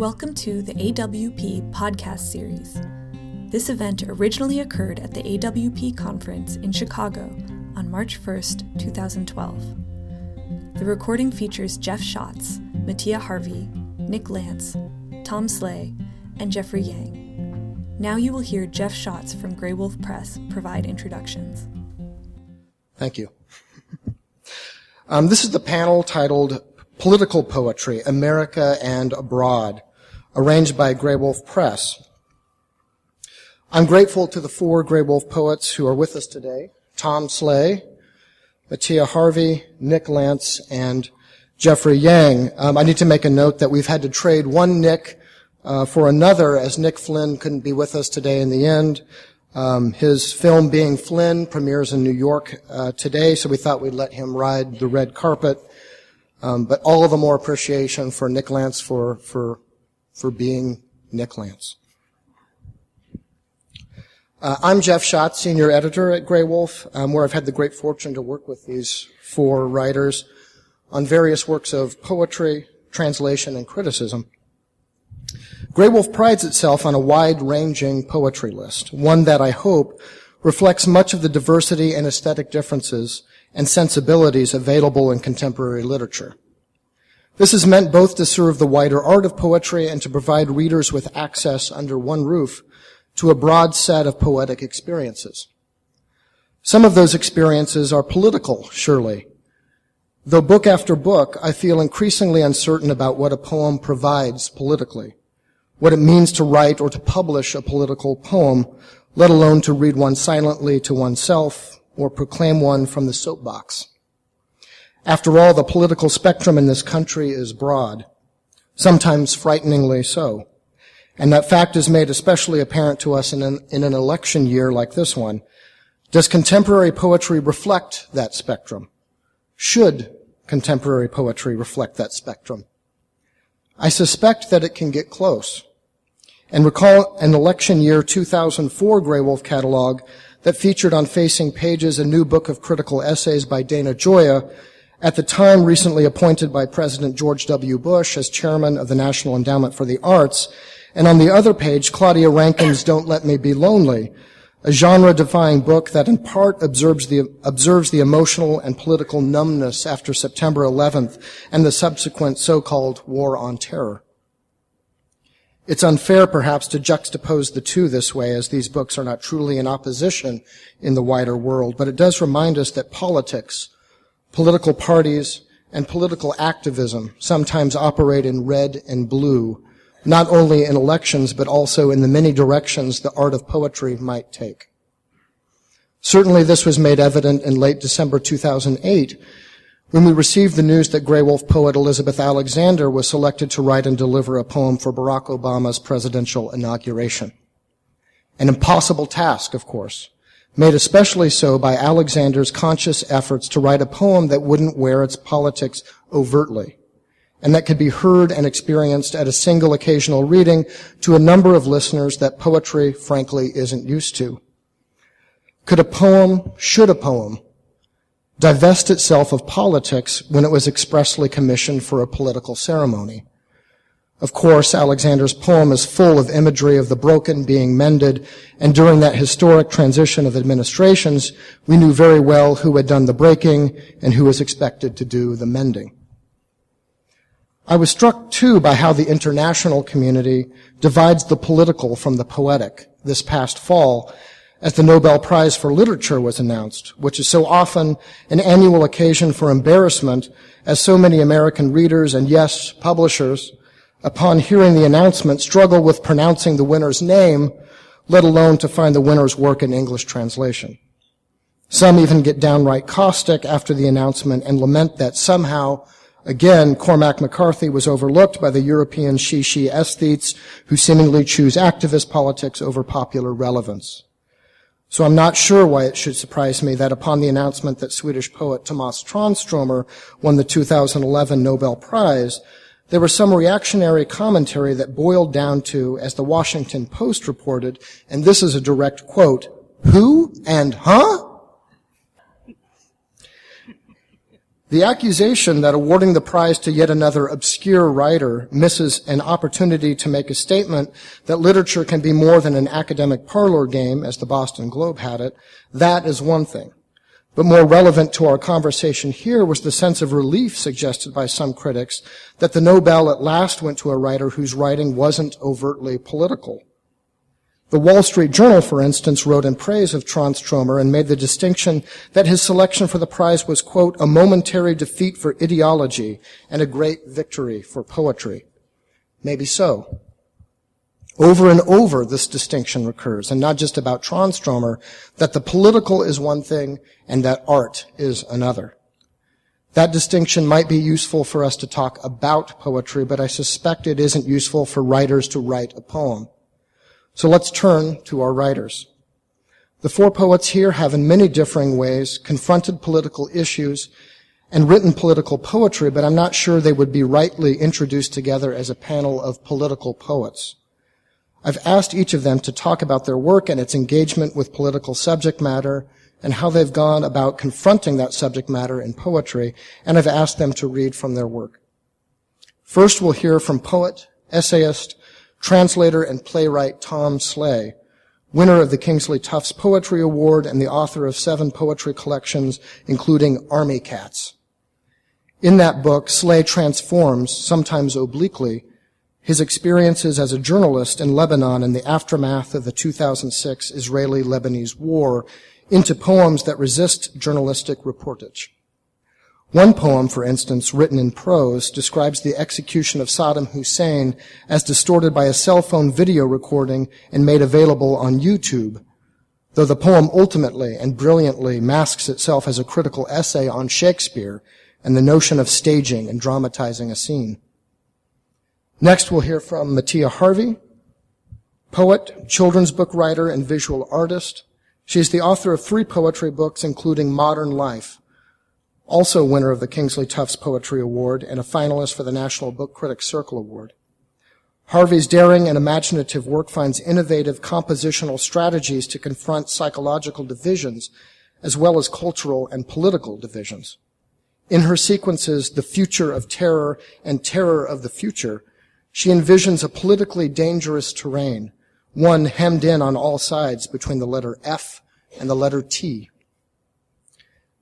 Welcome to the AWP podcast series. This event originally occurred at the AWP conference in Chicago on March 1st, 2012. The recording features Jeff Shotts, Matthea Harvey, Nick Lantz, Tom Sleigh, and Jeffrey Yang. Now you will hear Jeff Shotts from Graywolf Press provide introductions. Thank you. Um, this is the panel titled Political Poetry, America and Abroad arranged by Graywolf Press. I'm grateful to the four Graywolf poets who are with us today, Tom Sleigh, Matthea Harvey, Nick Lantz, and Jeffrey Yang. Um, I need to make a note that we've had to trade one Nick uh, for another as Nick Flynn couldn't be with us today in the end. Um, his film Being Flynn premieres in New York uh, today, so we thought we'd let him ride the red carpet. Um, but all the more appreciation for Nick Lantz for, for for being Nick Lantz. Uh, I'm Jeff Shotts, senior editor at Graywolf, um, where I've had the great fortune to work with these four writers on various works of poetry, translation, and criticism. Graywolf prides itself on a wide-ranging poetry list, one that I hope reflects much of the diversity and aesthetic differences and sensibilities available in contemporary literature. This is meant both to serve the wider art of poetry and to provide readers with access under one roof to a broad set of poetic experiences. Some of those experiences are political, surely. Though book after book, I feel increasingly uncertain about what a poem provides politically, what it means to write or to publish a political poem, let alone to read one silently to oneself or proclaim one from the soapbox. After all, the political spectrum in this country is broad, sometimes frighteningly so. And that fact is made especially apparent to us in an, in an election year like this one. Does contemporary poetry reflect that spectrum? Should contemporary poetry reflect that spectrum? I suspect that it can get close. And recall an election year 2004 Graywolf catalog that featured on facing pages a new book of critical essays by Dana Gioia at the time recently appointed by President George W. Bush as chairman of the National Endowment for the Arts, and on the other page, Claudia Rankine's Don't Let Me Be Lonely, a genre-defying book that in part observes the, observes the emotional and political numbness after September 11th and the subsequent so-called war on terror. It's unfair, perhaps, to juxtapose the two this way, as these books are not truly in opposition in the wider world, but it does remind us that politics, Political parties and political activism sometimes operate in red and blue, not only in elections, but also in the many directions the art of poetry might take. Certainly this was made evident in late December 2008 when we received the news that Graywolf poet Elizabeth Alexander was selected to write and deliver a poem for Barack Obama's presidential inauguration. An impossible task, of course made especially so by Alexander's conscious efforts to write a poem that wouldn't wear its politics overtly, and that could be heard and experienced at a single occasional reading to a number of listeners that poetry, frankly, isn't used to. Could a poem, should a poem, divest itself of politics when it was expressly commissioned for a political ceremony? Of course, Alexander's poem is full of imagery of the broken being mended, and during that historic transition of administrations, we knew very well who had done the breaking and who was expected to do the mending. I was struck too by how the international community divides the political from the poetic this past fall as the Nobel Prize for Literature was announced, which is so often an annual occasion for embarrassment as so many American readers and yes, publishers upon hearing the announcement, struggle with pronouncing the winner's name, let alone to find the winner's work in English translation. Some even get downright caustic after the announcement and lament that somehow, again, Cormac McCarthy was overlooked by the European she-she aesthetes who seemingly choose activist politics over popular relevance. So I'm not sure why it should surprise me that upon the announcement that Swedish poet Tomas Tranströmer won the 2011 Nobel Prize, there was some reactionary commentary that boiled down to, as the Washington Post reported, and this is a direct quote, who and huh? The accusation that awarding the prize to yet another obscure writer misses an opportunity to make a statement that literature can be more than an academic parlor game, as the Boston Globe had it, that is one thing. But more relevant to our conversation here was the sense of relief suggested by some critics that the Nobel at last went to a writer whose writing wasn't overtly political. The Wall Street Journal, for instance, wrote in praise of Transtromer and made the distinction that his selection for the prize was, quote, a momentary defeat for ideology and a great victory for poetry. Maybe so. Over and over, this distinction recurs, and not just about Transtromer, that the political is one thing and that art is another. That distinction might be useful for us to talk about poetry, but I suspect it isn't useful for writers to write a poem. So let's turn to our writers. The four poets here have in many differing ways confronted political issues and written political poetry, but I'm not sure they would be rightly introduced together as a panel of political poets. I've asked each of them to talk about their work and its engagement with political subject matter and how they've gone about confronting that subject matter in poetry, and I've asked them to read from their work. First, we'll hear from poet, essayist, translator and playwright Tom Sleigh, winner of the Kingsley Tufts Poetry Award and the author of seven poetry collections, including Army Cats. In that book, Sleigh transforms, sometimes obliquely, his experiences as a journalist in Lebanon in the aftermath of the 2006 Israeli-Lebanese war into poems that resist journalistic reportage. One poem, for instance, written in prose, describes the execution of Saddam Hussein as distorted by a cell phone video recording and made available on YouTube, though the poem ultimately and brilliantly masks itself as a critical essay on Shakespeare and the notion of staging and dramatizing a scene. Next, we'll hear from Matthea Harvey, poet, children's book writer, and visual artist. She is the author of three poetry books, including Modern Life, also winner of the Kingsley Tufts Poetry Award and a finalist for the National Book Critics Circle Award. Harvey's daring and imaginative work finds innovative compositional strategies to confront psychological divisions as well as cultural and political divisions. In her sequences, The Future of Terror and Terror of the Future, she envisions a politically dangerous terrain, one hemmed in on all sides between the letter F and the letter T.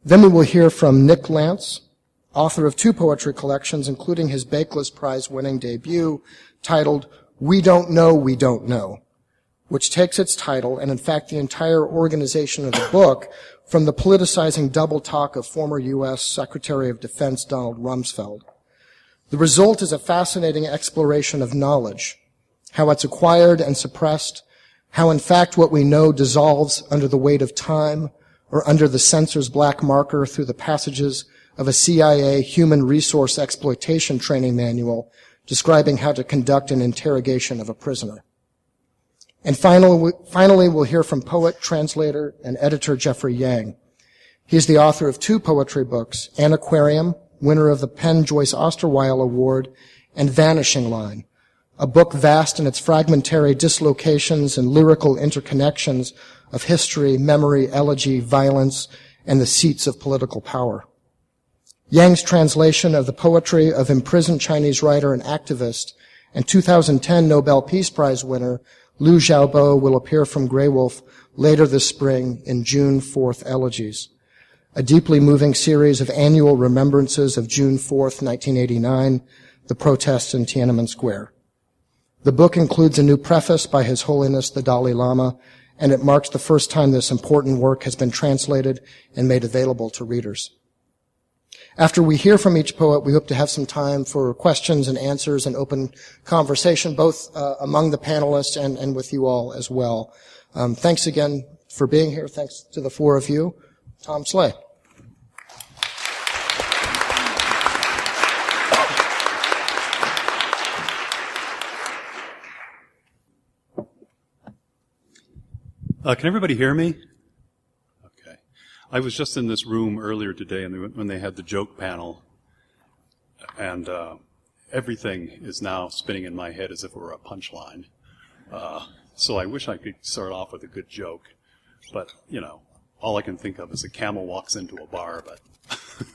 Then we will hear from Nick Lantz, author of two poetry collections, including his Bakeless Prize winning debut titled We Don't Know, We Don't Know, which takes its title and in fact the entire organization of the book from the politicizing double talk of former U.S. Secretary of Defense Donald Rumsfeld. The result is a fascinating exploration of knowledge, how it's acquired and suppressed, how in fact what we know dissolves under the weight of time, or under the censor's black marker through the passages of a CIA human resource exploitation training manual describing how to conduct an interrogation of a prisoner. And finally, finally, we'll hear from poet, translator, and editor Jeffrey Yang. He's the author of two poetry books, An Aquarium, winner of the PEN Joyce Osterweil Award, and Vanishing Line, a book vast in its fragmentary dislocations and lyrical interconnections of history, memory, elegy, violence, and the seats of political power. Yang's translation of the poetry of imprisoned Chinese writer and activist and 2010 Nobel Peace Prize winner Liu Xiaobo will appear from Graywolf later this spring in June 4th Elegies, a deeply moving series of annual remembrances of June 4th, 1989, the protests in Tiananmen Square. The book includes a new preface by His Holiness the Dalai Lama and it marks the first time this important work has been translated and made available to readers. After we hear from each poet, we hope to have some time for questions and answers and open conversation, both uh, among the panelists and, and with you all as well. Um, thanks again for being here. Thanks to the four of you. Tom Sleigh. Uh, can everybody hear me? Okay. I was just in this room earlier today and when they had the joke panel, and uh, everything is now spinning in my head as if it were a punchline. Uh, so I wish I could start off with a good joke, but you know, all I can think of is a camel walks into a bar. But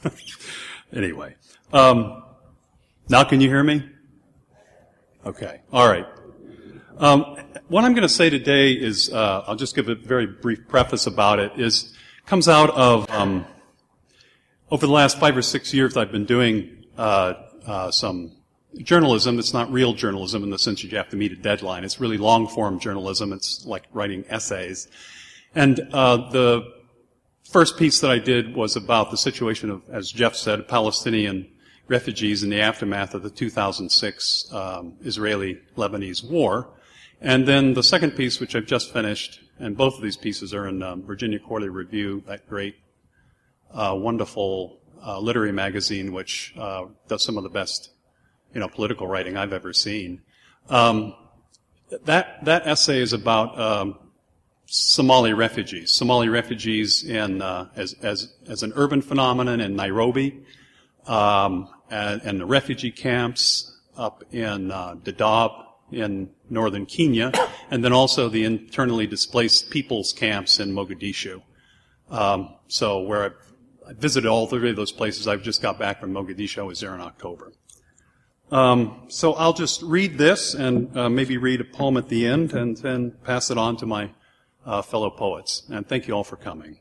anyway, um, now can you hear me? Okay, all right. Um, what I'm going to say today is, uh, I'll just give a very brief preface about it. Is comes out of um, over the last five or six years, I've been doing uh, uh, some journalism. It's not real journalism in the sense that you have to meet a deadline. It's really long form journalism. It's like writing essays. And uh, the first piece that I did was about the situation of, as Jeff said, Palestinian refugees in the aftermath of the 2006 um, Israeli-Lebanese war. And then the second piece, which I've just finished, and both of these pieces are in um, Virginia Quarterly Review, that great, uh, wonderful uh, literary magazine, which uh, does some of the best, you know, political writing I've ever seen. Um, that that essay is about um, Somali refugees. Somali refugees in uh, as as as an urban phenomenon in Nairobi, um, and, and, the refugee camps up in uh, Dadaab in northern Kenya, and then also the internally displaced peoples camps in Mogadishu. Um, so where I've, I visited all three of those places. I've just got back from Mogadishu. I was there in October. Um, so I'll just read this and uh, maybe read a poem at the end and then pass it on to my uh, fellow poets. And thank you all for coming.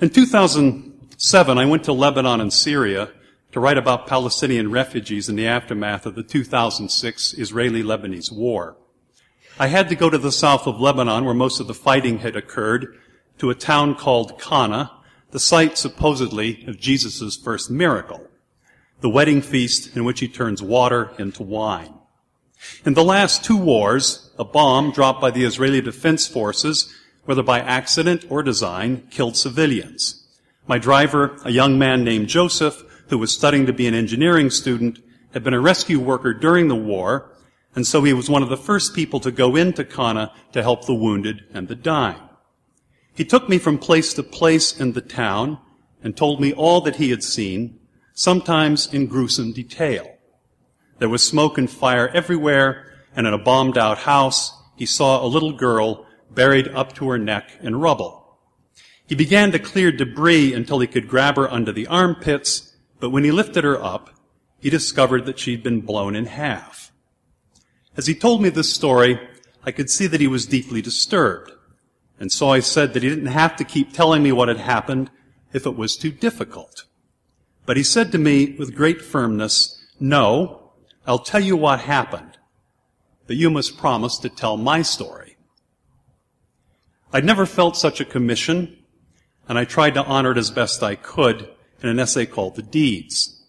In 2007, I went to Lebanon and Syria to write about Palestinian refugees in the aftermath of the 2006 Israeli-Lebanese war. I had to go to the south of Lebanon where most of the fighting had occurred to a town called Cana, the site supposedly of Jesus' first miracle, the wedding feast in which he turns water into wine. In the last two wars, a bomb dropped by the Israeli Defense Forces, whether by accident or design, killed civilians. My driver, a young man named Joseph, who was studying to be an engineering student, had been a rescue worker during the war, and so he was one of the first people to go into Cana to help the wounded and the dying. He took me from place to place in the town and told me all that he had seen, sometimes in gruesome detail. There was smoke and fire everywhere, and in a bombed out house, he saw a little girl buried up to her neck in rubble. He began to clear debris until he could grab her under the armpits, but when he lifted her up, he discovered that she'd been blown in half. As he told me this story, I could see that he was deeply disturbed. And so I said that he didn't have to keep telling me what had happened if it was too difficult. But he said to me with great firmness, no, I'll tell you what happened, but you must promise to tell my story. I'd never felt such a commission, and I tried to honor it as best I could in an essay called The Deeds.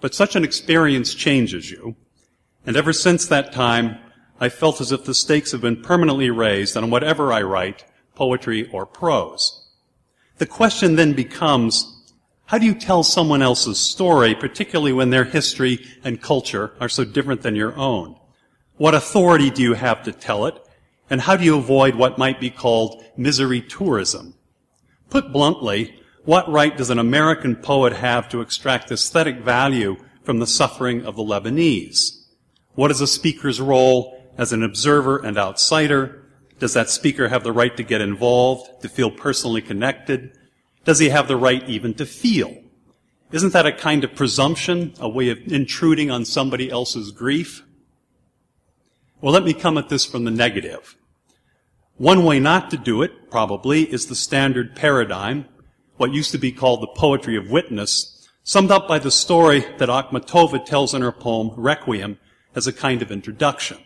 But such an experience changes you, and ever since that time, I felt as if the stakes have been permanently raised on whatever I write, poetry or prose. The question then becomes, how do you tell someone else's story, particularly when their history and culture are so different than your own? What authority do you have to tell it? And how do you avoid what might be called misery tourism? Put bluntly, what right does an American poet have to extract aesthetic value from the suffering of the Lebanese? What is a speaker's role as an observer and outsider? Does that speaker have the right to get involved, to feel personally connected, does he have the right even to feel? Isn't that a kind of presumption, a way of intruding on somebody else's grief? Well, let me come at this from the negative. One way not to do it, probably, is the standard paradigm, what used to be called the poetry of witness, summed up by the story that Akhmatova tells in her poem Requiem as a kind of introduction.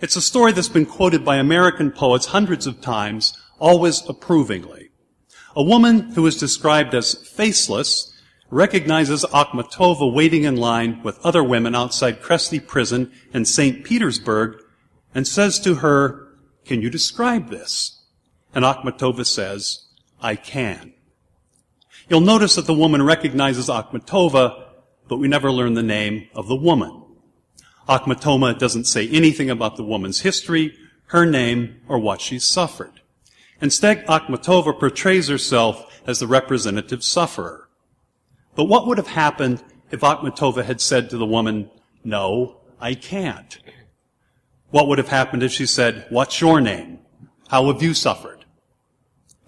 It's a story that's been quoted by American poets hundreds of times, always approvingly. A woman who is described as faceless recognizes Akhmatova waiting in line with other women outside Kresty prison in St. Petersburg and says to her, can you describe this? And Akhmatova says, I can. You'll notice that the woman recognizes Akhmatova, but we never learn the name of the woman. Akhmatova doesn't say anything about the woman's history, her name, or what she's suffered. Instead, Akhmatova portrays herself as the representative sufferer. But what would have happened if Akhmatova had said to the woman, no, I can't? What would have happened if she said, what's your name? How have you suffered?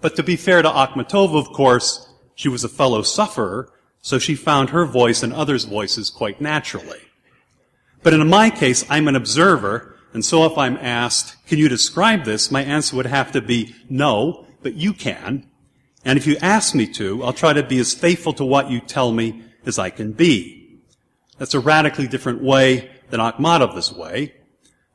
But to be fair to Akhmatova, of course, she was a fellow sufferer, So she found her voice and others' voices quite naturally. But in my case, I'm an observer, and so if I'm asked, can you describe this? My answer would have to be no, but you can. And if you ask me to, I'll try to be as faithful to what you tell me as I can be. That's a radically different way than Akhmatov's way.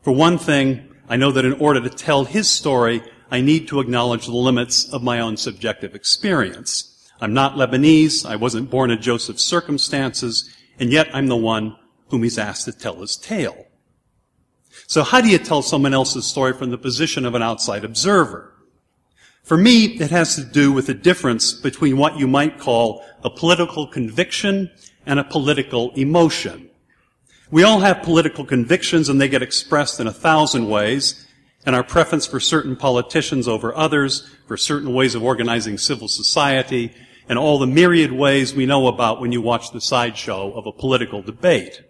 For one thing, I know that in order to tell his story, I need to acknowledge the limits of my own subjective experience. I'm not Lebanese, I wasn't born in Joseph's circumstances, and yet I'm the one whom he's asked to tell his tale. So how do you tell someone else's story from the position of an outside observer? For me, it has to do with the difference between what you might call a political conviction and a political emotion. We all have political convictions and they get expressed in a thousand ways, and our preference for certain politicians over others, for certain ways of organizing civil society, and all the myriad ways we know about when you watch the sideshow of a political debate.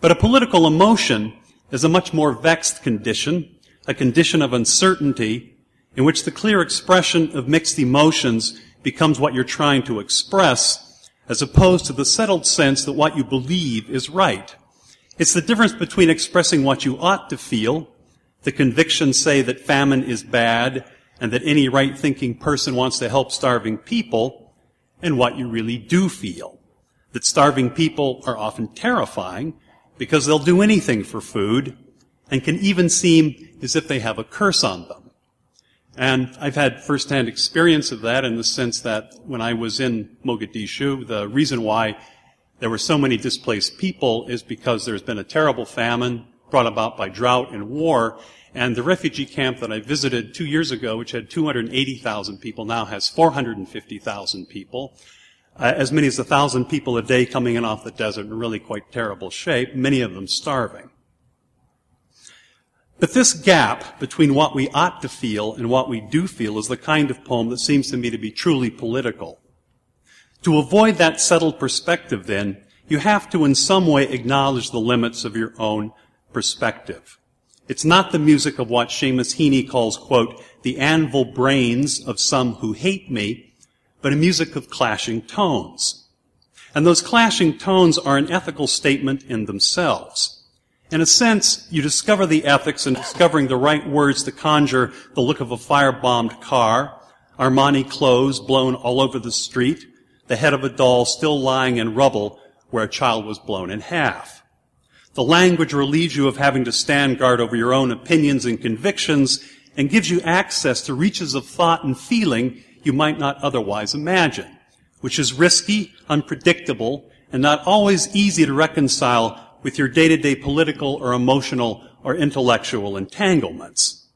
But a political emotion is a much more vexed condition, a condition of uncertainty, in which the clear expression of mixed emotions becomes what you're trying to express, as opposed to the settled sense that what you believe is right. It's the difference between expressing what you ought to feel, the convictions say that famine is bad, and that any right-thinking person wants to help starving people, and what you really do feel. That starving people are often terrifying, because they'll do anything for food and can even seem as if they have a curse on them. And I've had firsthand experience of that in the sense that when I was in Mogadishu, the reason why there were so many displaced people is because there's been a terrible famine brought about by drought and war. And the refugee camp that I visited two years ago, which had 280,000 people, now has 450,000 people uh, as many as a thousand people a day coming in off the desert in really quite terrible shape, many of them starving. But this gap between what we ought to feel and what we do feel is the kind of poem that seems to me to be truly political. To avoid that settled perspective, then, you have to in some way acknowledge the limits of your own perspective. It's not the music of what Seamus Heaney calls, quote, the anvil brains of some who hate me, but a music of clashing tones. And those clashing tones are an ethical statement in themselves. In a sense, you discover the ethics in discovering the right words to conjure the look of a firebombed car, Armani clothes blown all over the street, the head of a doll still lying in rubble where a child was blown in half. The language relieves you of having to stand guard over your own opinions and convictions and gives you access to reaches of thought and feeling you might not otherwise imagine, which is risky, unpredictable, and not always easy to reconcile with your day-to-day political or emotional or intellectual entanglements.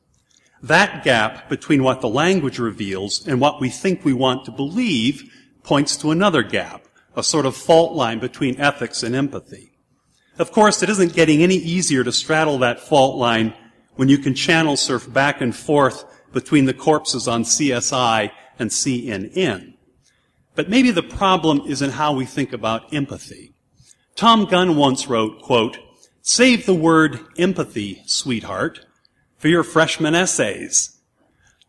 That gap between what the language reveals and what we think we want to believe points to another gap, a sort of fault line between ethics and empathy. Of course, it isn't getting any easier to straddle that fault line when you can channel surf back and forth between the corpses on CSI and CNN. But maybe the problem is in how we think about empathy. Thom Gunn once wrote, quote, save the word empathy, sweetheart, for your freshman essays.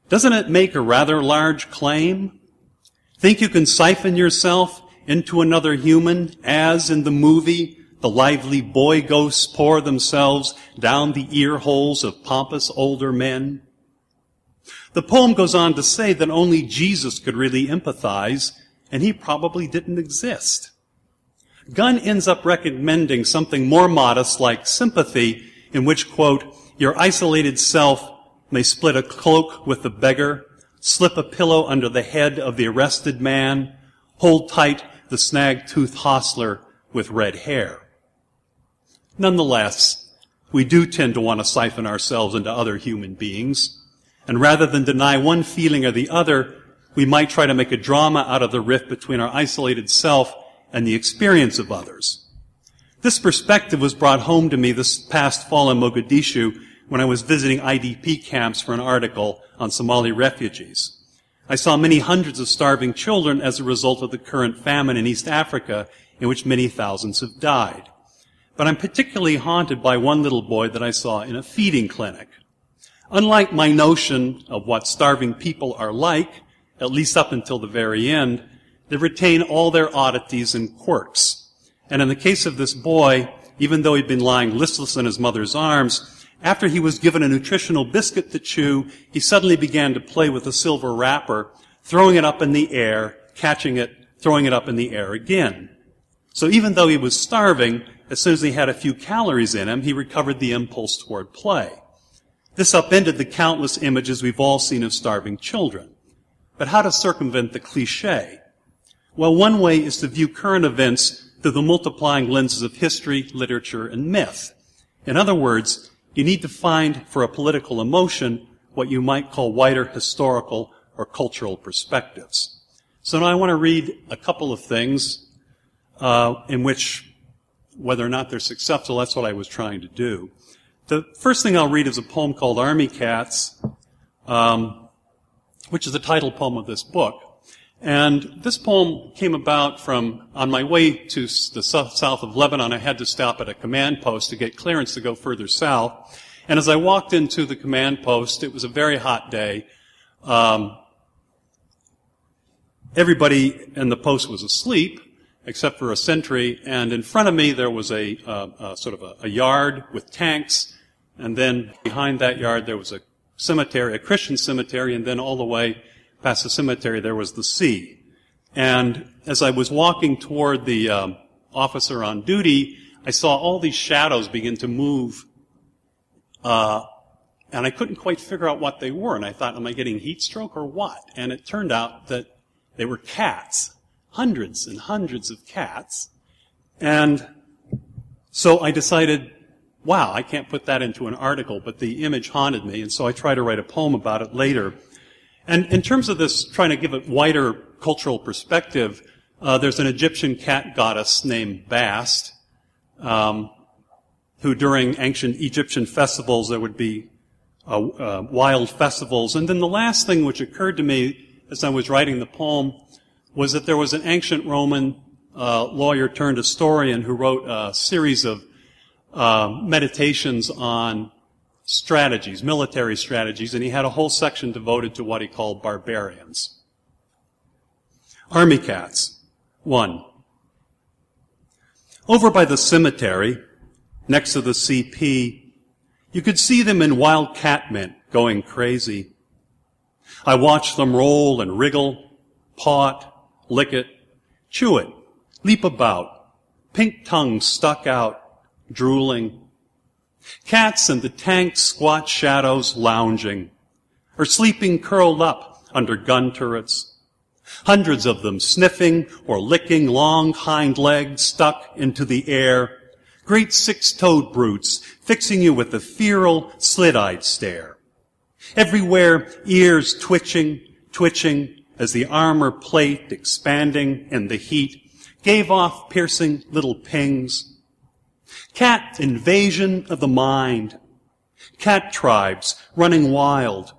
Doesn't it make a rather large claim? Think you can siphon yourself into another human as in the movie the lively boy ghosts pour themselves down the ear holes of pompous older men? The poem goes on to say that only Jesus could really empathize, and he probably didn't exist. Gunn ends up recommending something more modest like sympathy, in which, quote, your isolated self may split a cloak with the beggar, slip a pillow under the head of the arrested man, hold tight the snag-toothed hostler with red hair. Nonetheless, we do tend to want to siphon ourselves into other human beings. And rather than deny one feeling or the other, we might try to make a drama out of the rift between our isolated self and the experience of others. This perspective was brought home to me this past fall in Mogadishu when I was visiting IDP camps for an article on Somali refugees. I saw many hundreds of starving children as a result of the current famine in East Africa in which many thousands have died. But I'm particularly haunted by one little boy that I saw in a feeding clinic. Unlike my notion of what starving people are like, at least up until the very end, They retain all their oddities and quirks. And in the case of this boy, even though he'd been lying listless in his mother's arms, after he was given a nutritional biscuit to chew, he suddenly began to play with a silver wrapper, throwing it up in the air, catching it, throwing it up in the air again. So even though he was starving, as soon as he had a few calories in him, he recovered the impulse toward play. This upended the countless images we've all seen of starving children. But how to circumvent the cliche? Well, one way is to view current events through the multiplying lenses of history, literature, and myth. In other words, you need to find for a political emotion what you might call wider historical or cultural perspectives. So now I want to read a couple of things uh, in which, whether or not they're successful, that's what I was trying to do. The first thing I'll read is a poem called Army Cats, um, which is the title poem of this book. And this poem came about from, on my way to the south of Lebanon, I had to stop at a command post to get clearance to go further south. And as I walked into the command post, it was a very hot day. Um, everybody in the post was asleep, except for a sentry, and in front of me there was a, uh, sort of a, a yard with tanks, and then behind that yard there was a cemetery, a Christian cemetery, and then all the way past the cemetery there was the sea. And as I was walking toward the um, officer on duty, I saw all these shadows begin to move, uh, and I couldn't quite figure out what they were. And I thought, am I getting heat stroke or what? And it turned out that they were cats, hundreds and hundreds of cats. And so I decided, wow, I can't put that into an article, but the image haunted me, and so I tried to write a poem about it later. And in terms of this, trying to give a wider cultural perspective, uh, there's an Egyptian cat goddess named Bast, um, who during ancient Egyptian festivals there would be uh, uh, wild festivals. And then the last thing which occurred to me as I was writing the poem was that there was an ancient Roman uh, lawyer turned historian who wrote a series of uh, meditations on strategies, military strategies, and he had a whole section devoted to what he called barbarians. Army cats. One. Over by the cemetery, next to the CP, you could see them in wild cat mint going crazy. I watched them roll and wriggle, paw lick it, chew it, leap about, pink tongues stuck out, drooling. Cats in the tank squat shadows lounging, or sleeping curled up under gun turrets. Hundreds of them sniffing or licking long hind legs stuck into the air. Great six-toed brutes fixing you with a feral, slit-eyed stare. Everywhere, ears twitching, twitching as the armor plate expanding in the heat gave off piercing little pings. Cat invasion of the mind. Cat tribes running wild.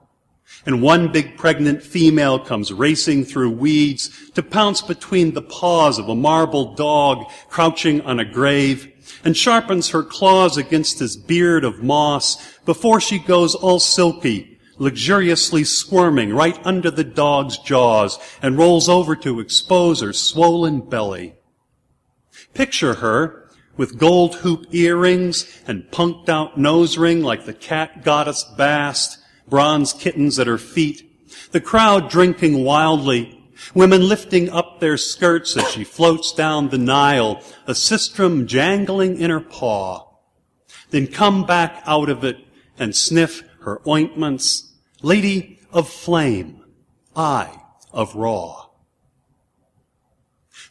And one big pregnant female comes racing through weeds to pounce between the paws of a marble dog crouching on a grave and sharpens her claws against his beard of moss before she goes all silky luxuriously squirming right under the dog's jaws and rolls over to expose her swollen belly. Picture her with gold hoop earrings and punked out nose ring like the cat goddess Bast, bronze kittens at her feet, the crowd drinking wildly, women lifting up their skirts as she floats down the Nile, a sistrum jangling in her paw. Then come back out of it and sniff her ointments Lady of flame, eye of Ra.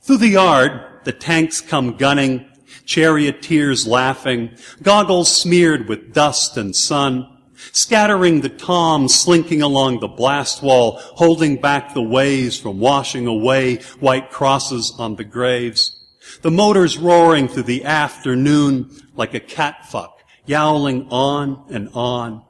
Through the yard, the tanks come gunning, charioteers laughing, goggles smeared with dust and sun, scattering the toms slinking along the blast wall, holding back the waves from washing away white crosses on the graves. The motors roaring through the afternoon like a catfuck, yowling on and on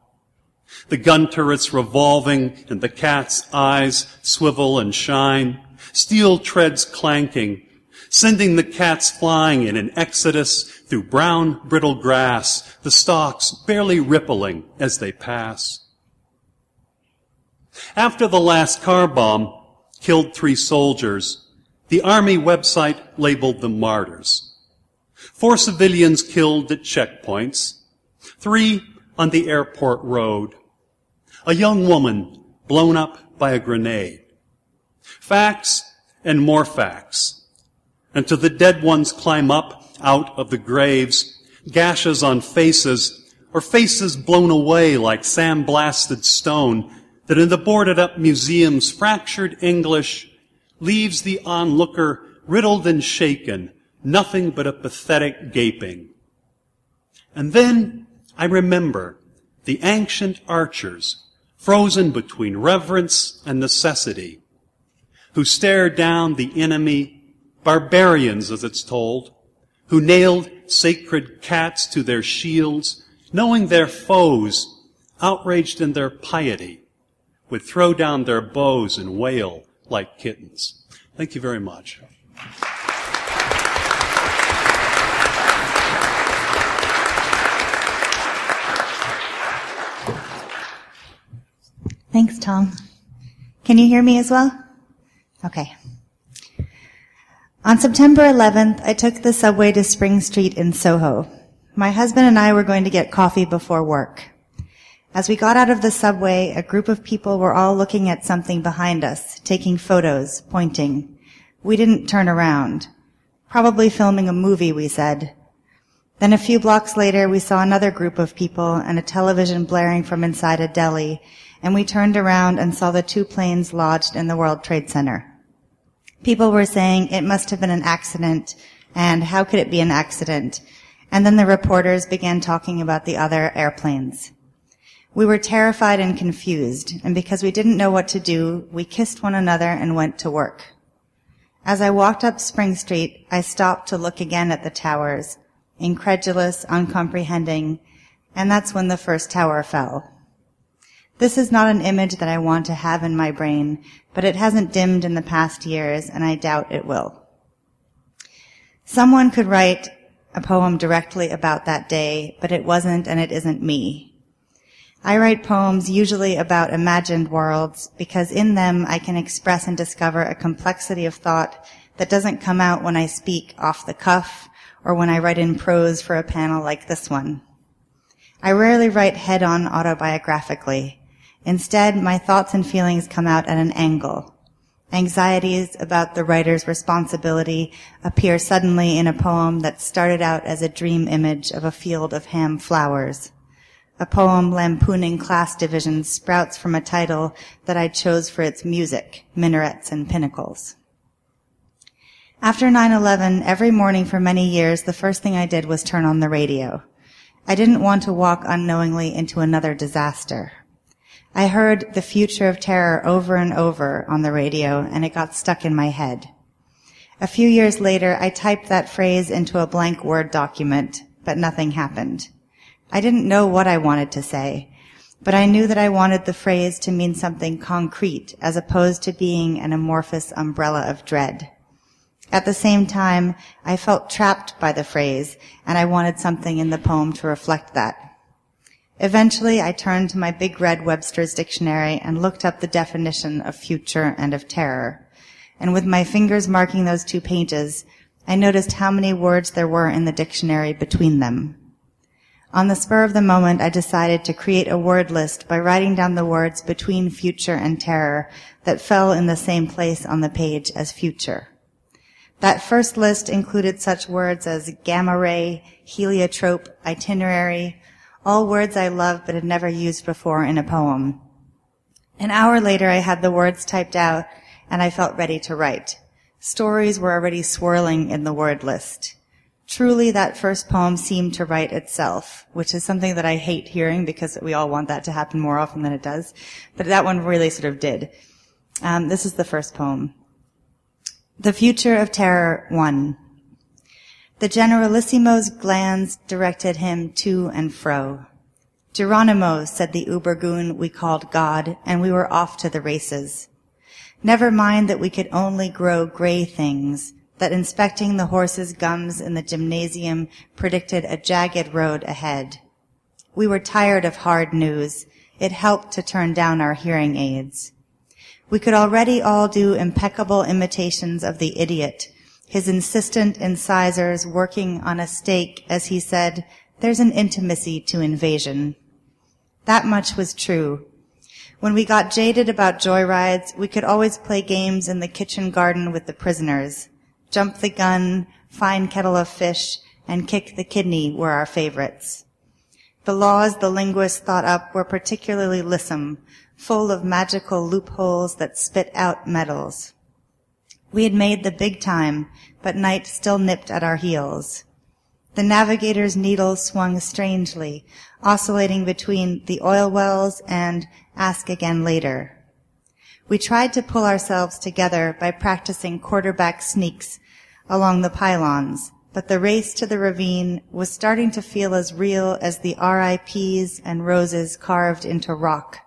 the gun turrets revolving and the cat's eyes swivel and shine, steel treads clanking, sending the cats flying in an exodus through brown brittle grass, the stalks barely rippling as they pass. After the last car bomb killed three soldiers, The Army website labeled them martyrs. Four civilians killed at checkpoints. Three on the airport road. A young woman blown up by a grenade. Facts and more facts. Until the dead ones climb up out of the graves, gashes on faces, or faces blown away like sandblasted stone that in the boarded up museum's fractured English leaves the onlooker riddled and shaken, nothing but a pathetic gaping. And then I remember the ancient archers frozen between reverence and necessity, who stared down the enemy, barbarians as it's told, who nailed sacred cats to their shields, knowing their foes, outraged in their piety, would throw down their bows and wail like kittens. Thank you very much. Thanks, Tom. Can you hear me as well? Okay. On September 11th, I took the subway to Spring Street in Soho. My husband and I were going to get coffee before work. As we got out of the subway, a group of people were all looking at something behind us, taking photos, pointing. We didn't turn around. Probably filming a movie, we said. Then a few blocks later, we saw another group of people and a television blaring from inside a deli, and we turned around and saw the two planes lodged in the World Trade Center. People were saying it must have been an accident, and how could it be an accident? And then the reporters began talking about the other airplanes. We were terrified and confused, and because we didn't know what to do, we kissed one another and went to work. As I walked up Spring Street, I stopped to look again at the towers, incredulous, uncomprehending, and that's when the first tower fell. This is not an image that I want to have in my brain, but it hasn't dimmed in the past years, and I doubt it will. Someone could write a poem directly about that day, but it wasn't and it isn't me. I write poems usually about imagined worlds because in them I can express and discover a complexity of thought that doesn't come out when I speak off the cuff or when I write in prose for a panel like this one. I rarely write head on autobiographically. Instead, my thoughts and feelings come out at an angle. Anxieties about the writer's responsibility appear suddenly in a poem that started out as a dream image of a field of ham flowers. A poem lampooning class divisions sprouts from a title that I chose for its music, Minarets and Pinnacles. After 9-11, every morning for many years, the first thing I did was turn on the radio. I didn't want to walk unknowingly into another disaster. I heard the future of terror over and over on the radio and it got stuck in my head. A few years later, I typed that phrase into a blank Word document, but nothing happened. I didn't know what I wanted to say, but I knew that I wanted the phrase to mean something concrete as opposed to being an amorphous umbrella of dread. At the same time, I felt trapped by the phrase and I wanted something in the poem to reflect that. Eventually, I turned to my big red Webster's dictionary and looked up the definition of future and of terror. And with my fingers marking those two pages, I noticed how many words there were in the dictionary between them. On the spur of the moment, I decided to create a word list by writing down the words between future and terror that fell in the same place on the page as future. That first list included such words as gamma ray, heliotrope, itinerary, all words I loved but had never used before in a poem. An hour later, I had the words typed out and I felt ready to write. Stories were already swirling in the word list. Truly, that first poem seemed to write itself, which is something that I hate hearing because we all want that to happen more often than it does. But that one really sort of did. Um, this is the first poem. The Future of Terror 1. The Generalissimo's glance directed him to and fro. Geronimo, said the ubergoon we called God, and we were off to the races. Never mind that we could only grow gray things, that inspecting the horse's gums in the gymnasium predicted a jagged road ahead. We were tired of hard news. It helped to turn down our hearing aids. We could already all do impeccable imitations of the idiot, his insistent incisors working on a stake as he said, there's an intimacy to invasion. That much was true. When we got jaded about joyrides, we could always play games in the kitchen garden with the prisoners. Jump the gun, fine kettle of fish, and kick the kidney were our favorites. The laws the linguists thought up were particularly lissom, full of magical loopholes that spit out medals. We had made the big time, but night still nipped at our heels. The navigator's needle swung strangely, oscillating between the oil wells and ask again later. We tried to pull ourselves together by practicing quarterback sneaks along the pylons, but the race to the ravine was starting to feel as real as the RIPs and roses carved into rock.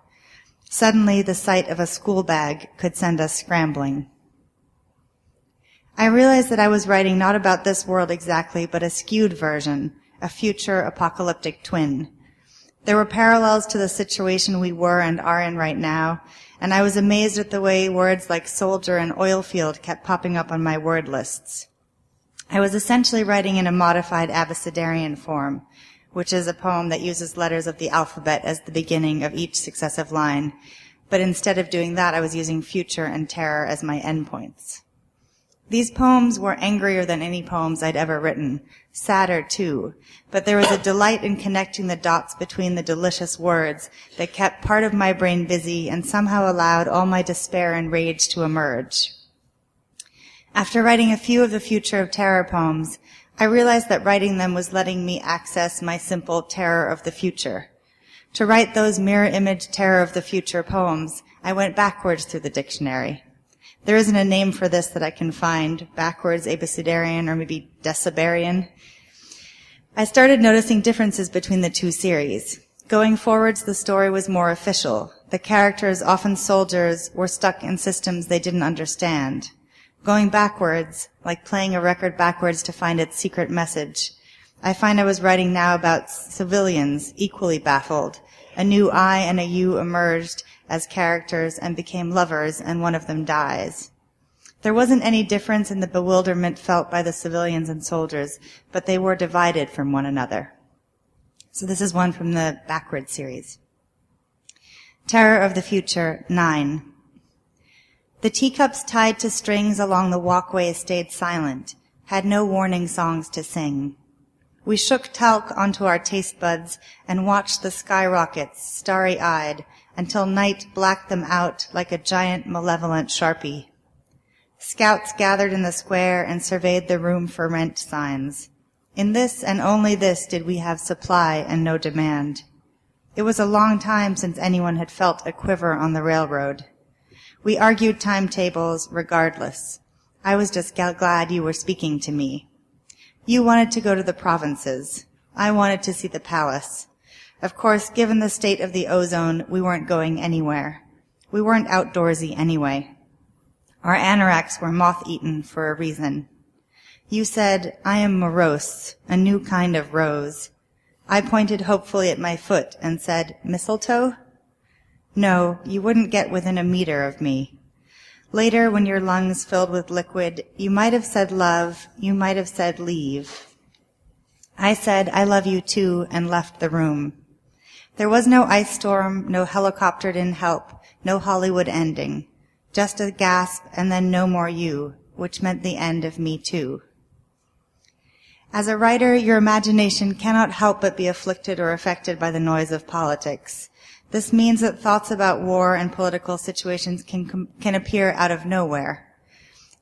Suddenly, the sight of a school bag could send us scrambling. I realized that I was writing not about this world exactly, but a skewed version, a future apocalyptic twin. There were parallels to the situation we were and are in right now, and I was amazed at the way words like soldier and oil field kept popping up on my word lists. I was essentially writing in a modified abecedarian form, which is a poem that uses letters of the alphabet as the beginning of each successive line. But instead of doing that, I was using future and terror as my endpoints. These poems were angrier than any poems I'd ever written, sadder too, but there was a delight in connecting the dots between the delicious words that kept part of my brain busy and somehow allowed all my despair and rage to emerge. After writing a few of the Future of Terror poems, I realized that writing them was letting me access my simple terror of the future. To write those mirror image terror of the future poems, I went backwards through the dictionary. There isn't a name for this that I can find, backwards abecedarian or maybe decibarian. I started noticing differences between the two series. Going forwards, the story was more official. The characters, often soldiers, were stuck in systems they didn't understand. Going backwards, like playing a record backwards to find its secret message, I find I was writing now about civilians equally baffled. A new I and a you emerged as characters and became lovers and one of them dies. There wasn't any difference in the bewilderment felt by the civilians and soldiers, but they were divided from one another. So this is one from the Backward series. Terror of the Future, 9. The teacups tied to strings along the walkway stayed silent, had no warning songs to sing. We shook talc onto our taste buds and watched the skyrockets, starry-eyed, until night blacked them out like a giant malevolent sharpie. Scouts gathered in the square and surveyed the room for rent signs. In this and only this did we have supply and no demand. It was a long time since anyone had felt a quiver on the railroad. We argued timetables regardless. I was just glad you were speaking to me. You wanted to go to the provinces. I wanted to see the palace. Of course, given the state of the ozone, we weren't going anywhere. We weren't outdoorsy anyway. Our anoraks were moth-eaten for a reason. You said, I am morose, a new kind of rose. I pointed hopefully at my foot and said, mistletoe? No, you wouldn't get within a meter of me. Later, when your lungs filled with liquid, you might have said love, you might have said leave. I said, I love you too, and left the room. There was no ice storm, no helicoptered in help, no Hollywood ending. Just a gasp and then no more you, which meant the end of me too. As a writer, your imagination cannot help but be afflicted or affected by the noise of politics. This means that thoughts about war and political situations can, can appear out of nowhere.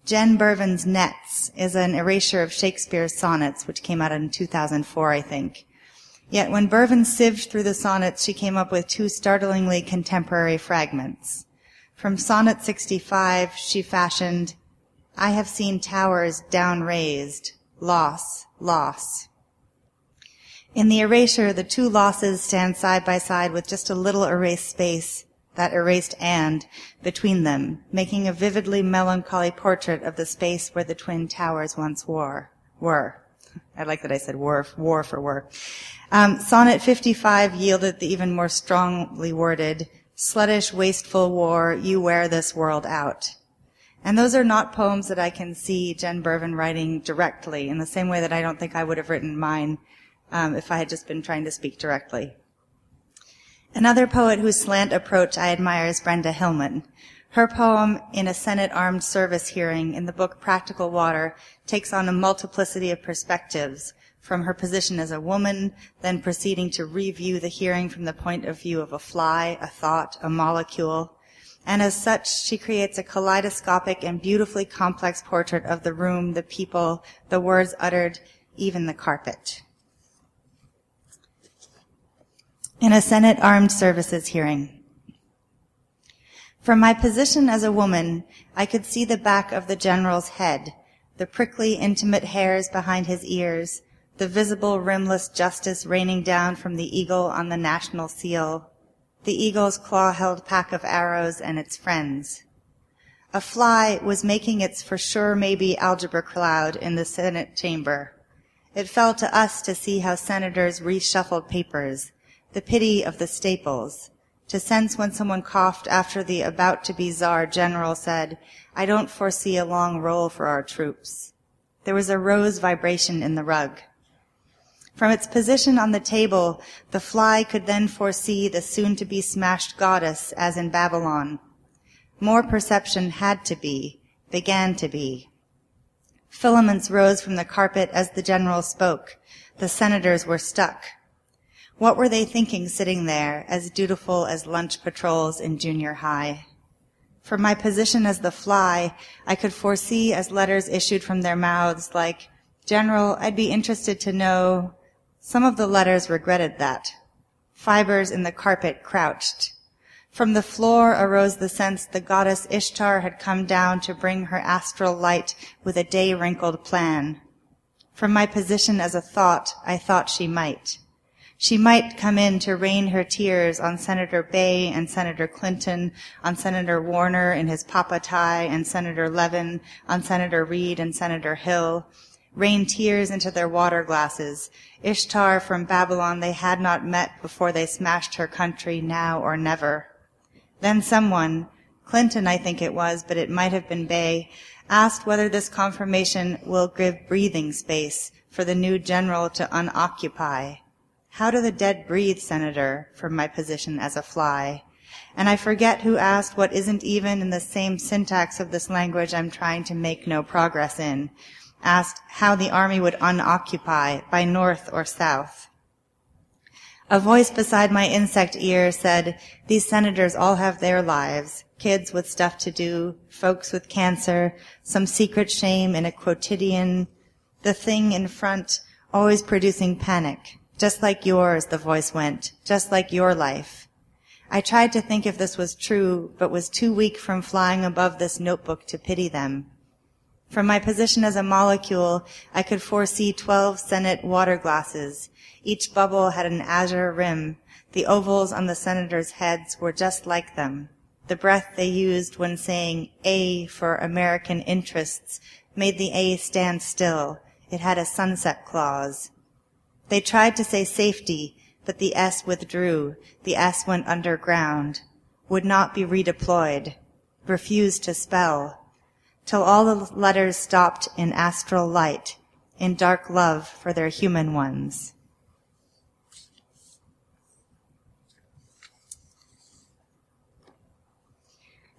Jen Bervin's Nets is an erasure of Shakespeare's sonnets, which came out in 2004, I think. Yet when Bervin sieved through the sonnets, she came up with two startlingly contemporary fragments. From Sonnet 65, she fashioned, I have seen towers down raised, loss, loss. In the erasure, the two losses stand side by side with just a little erased space, that erased and, between them, making a vividly melancholy portrait of the space where the twin towers once were. Were. I like that I said war, war for war. Um, Sonnet 55 yielded the even more strongly worded, Sluttish, wasteful war, you wear this world out. And those are not poems that I can see Jen Bervin writing directly in the same way that I don't think I would have written mine um, if I had just been trying to speak directly. Another poet whose slant approach I admire is Brenda Hillman. Her poem, In a Senate Armed Service Hearing, in the book Practical Water, takes on a multiplicity of perspectives, from her position as a woman, then proceeding to review the hearing from the point of view of a fly, a thought, a molecule. And as such, she creates a kaleidoscopic and beautifully complex portrait of the room, the people, the words uttered, even the carpet. In a Senate Armed Services hearing. From my position as a woman, I could see the back of the general's head, the prickly, intimate hairs behind his ears, the visible rimless justice raining down from the eagle on the national seal, the eagle's claw-held pack of arrows and its friends. A fly was making its for sure maybe algebra cloud in the Senate chamber. It fell to us to see how senators reshuffled papers, the pity of the staples, to sense when someone coughed after the about to be czar general said, I don't foresee a long role for our troops. There was a rose vibration in the rug. From its position on the table, the fly could then foresee the soon to be smashed goddess as in Babylon. More perception had to be, began to be. Filaments rose from the carpet as the general spoke. The senators were stuck. What were they thinking sitting there, as dutiful as lunch patrols in junior high? From my position as the fly, I could foresee as letters issued from their mouths like, General, I'd be interested to know some of the letters regretted that. Fibers in the carpet crouched. From the floor arose the sense the goddess Ishtar had come down to bring her astral light with a day wrinkled plan. From my position as a thought, I thought she might. She might come in to rain her tears on Senator Bayh and Senator Clinton, on Senator Warner in his papa tie and Senator Levin, on Senator Reid and Senator Hill, rain tears into their water glasses. Ishtar from Babylon they had not met before they smashed her country now or never. Then someone, Clinton I think it was, but it might have been Bayh, asked whether this confirmation will give breathing space for the new general to unoccupy. How do the dead breathe, Senator, from my position as a fly? And I forget who asked what isn't even in the same syntax of this language I'm trying to make no progress in asked how the army would unoccupy by north or south. A voice beside my insect ear said, these senators all have their lives, kids with stuff to do, folks with cancer, some secret shame in a quotidian, the thing in front always producing panic, just like yours, the voice went, just like your life. I tried to think if this was true, but was too weak from flying above this notebook to pity them. From my position as a molecule, I could foresee 12 Senate water glasses. Each bubble had an azure rim. The ovals on the senators' heads were just like them. The breath they used when saying A for American interests made the A stand still. It had a sunset clause. They tried to say safety, but the S withdrew. The S went underground. Would not be redeployed. Refused to spell till all the letters stopped in astral light, in dark love for their human ones.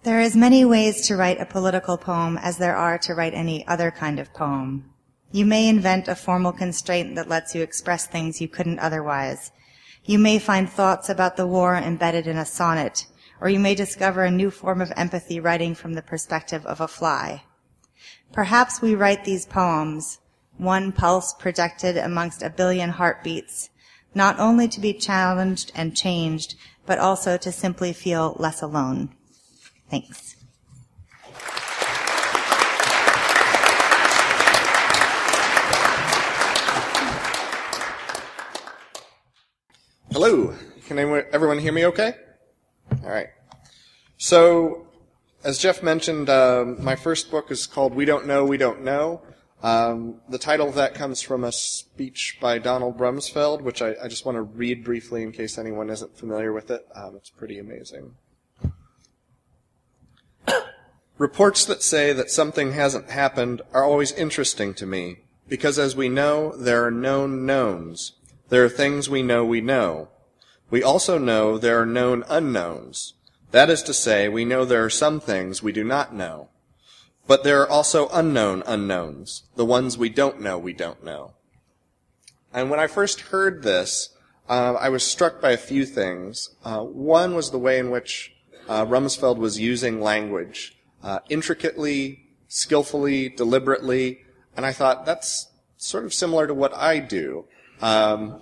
There are as many ways to write a political poem as there are to write any other kind of poem. You may invent a formal constraint that lets you express things you couldn't otherwise. You may find thoughts about the war embedded in a sonnet, or you may discover a new form of empathy writing from the perspective of a fly. Perhaps we write these poems, one pulse projected amongst a billion heartbeats, not only to be challenged and changed, but also to simply feel less alone. Thanks. Hello. Can anyone, everyone hear me okay? All right. So, as Jeff mentioned, um, my first book is called We Don't Know, We Don't Know. Um, the title of that comes from a speech by Donald Rumsfeld, which I, I just want to read briefly in case anyone isn't familiar with it. Um, it's pretty amazing. Reports that say that something hasn't happened are always interesting to me, because as we know, there are known knowns. There are things we know we know. We also know there are known unknowns. That is to say, we know there are some things we do not know. But there are also unknown unknowns, the ones we don't know we don't know. And when I first heard this, uh, I was struck by a few things. Uh, one was the way in which uh, Rumsfeld was using language uh, intricately, skillfully, deliberately, and I thought that's sort of similar to what I do. Um,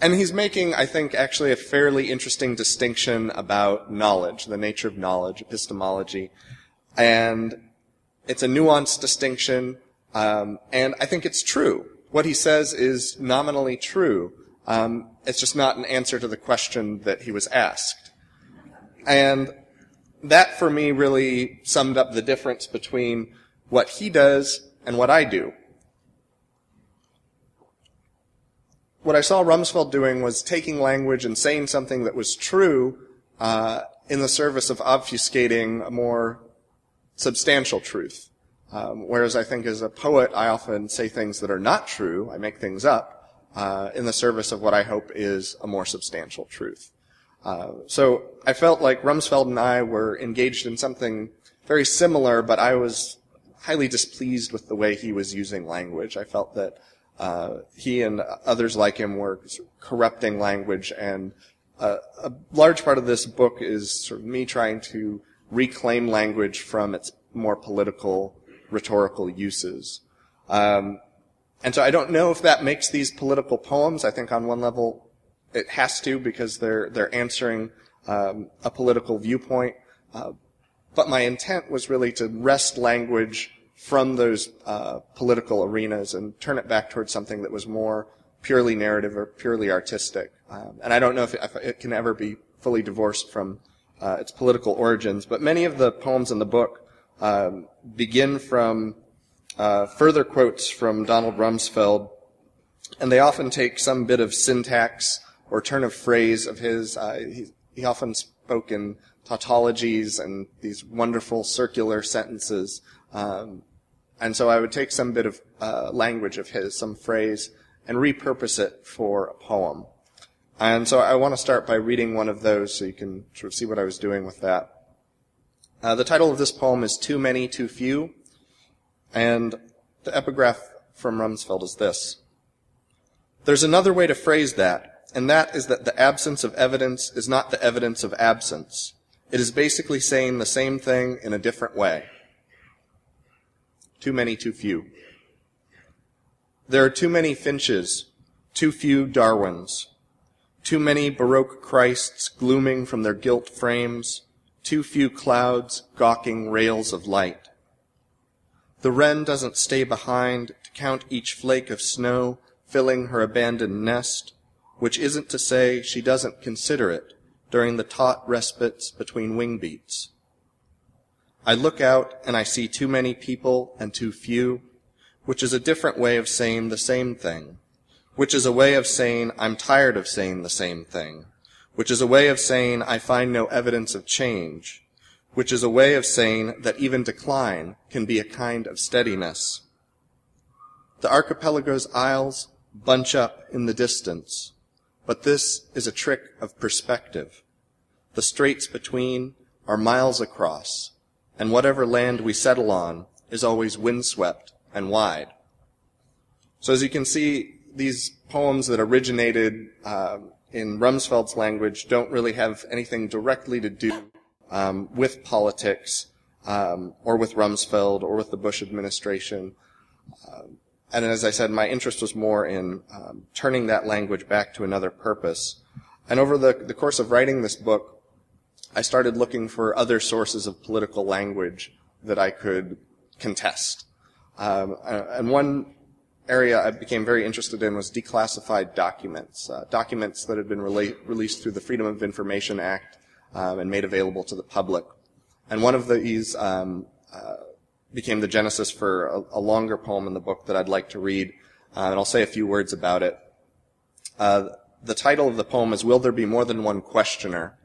and he's making, I think, actually a fairly interesting distinction about knowledge, the nature of knowledge, epistemology. And it's a nuanced distinction, um, and I think it's true. What he says is nominally true. Um, it's just not an answer to the question that he was asked. And that for me really summed up the difference between what he does and what I do. What I saw Rumsfeld doing was taking language and saying something that was true uh, in the service of obfuscating a more substantial truth. Um, whereas I think as a poet, I often say things that are not true. I make things up uh, in the service of what I hope is a more substantial truth. Uh, so I felt like Rumsfeld and I were engaged in something very similar, but I was highly displeased with the way he was using language. I felt that uh, he and others like him were corrupting language, and uh, a large part of this book is sort of me trying to reclaim language from its more political, rhetorical uses. Um, and so I don't know if that makes these political poems. I think on one level it has to because they're they're answering um, a political viewpoint. Uh, but my intent was really to wrest language from those uh, political arenas and turn it back towards something that was more purely narrative or purely artistic. Um, and I don't know if it, if it, can ever be fully divorced from uh, its political origins. But many of the poems in the book um, begin from uh, further quotes from Donald Rumsfeld, and they often take some bit of syntax or turn of phrase of his. Uh, he, he often spoke in tautologies and these wonderful circular sentences. Um, and so I would take some bit of uh, language of his, some phrase, and repurpose it for a poem. And so I want to start by reading one of those so you can sort of see what I was doing with that. Uh, the title of this poem is Too Many, Too Few. And the epigraph from Rumsfeld is this. There's another way to phrase that, and that is that the absence of evidence is not the evidence of absence. It is basically saying the same thing in a different way. Too many, too few. There are too many Finches, too few Darwins, too many Baroque Christs glooming from their gilt frames, too few clouds gawking rails of light. The wren doesn't stay behind to count each flake of snow filling her abandoned nest, which isn't to say she doesn't consider it during the taut respites between wing beats. I look out and I see too many people and too few, which is a different way of saying the same thing, which is a way of saying I'm tired of saying the same thing, which is a way of saying I find no evidence of change, which is a way of saying that even decline can be a kind of steadiness. The archipelago's isles bunch up in the distance, but this is a trick of perspective. The straits between are miles across, and whatever land we settle on is always windswept and wide. So as you can see, these poems that originated uh, in Rumsfeld's language don't really have anything directly to do um, with politics um, or with Rumsfeld or with the Bush administration. Uh, and as I said, my interest was more in um, turning that language back to another purpose. And over the, the course of writing this book, I started looking for other sources of political language that I could contest. Um, and one area I became very interested in was declassified documents, uh, documents that had been rela- released through the Freedom of Information Act um, and made available to the public. And one of these um, uh, became the genesis for a, a, longer poem in the book that I'd like to read, uh, and I'll say a few words about it. Uh, the title of the poem is Will There Be More Than One Questioner?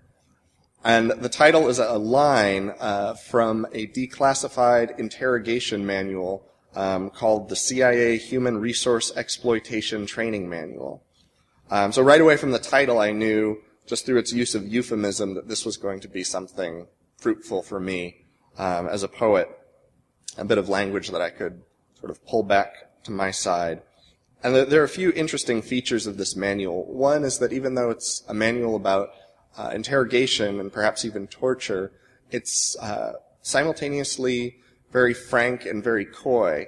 And the title is a line uh, from a declassified interrogation manual um, called the CIA Human Resource Exploitation Training Manual. Um, so right away from the title, I knew just through its use of euphemism that this was going to be something fruitful for me um, as a poet, a bit of language that I could sort of pull back to my side. And there are a few interesting features of this manual. One is that even though it's a manual about uh, interrogation and perhaps even torture, it's uh, simultaneously very frank and very coy.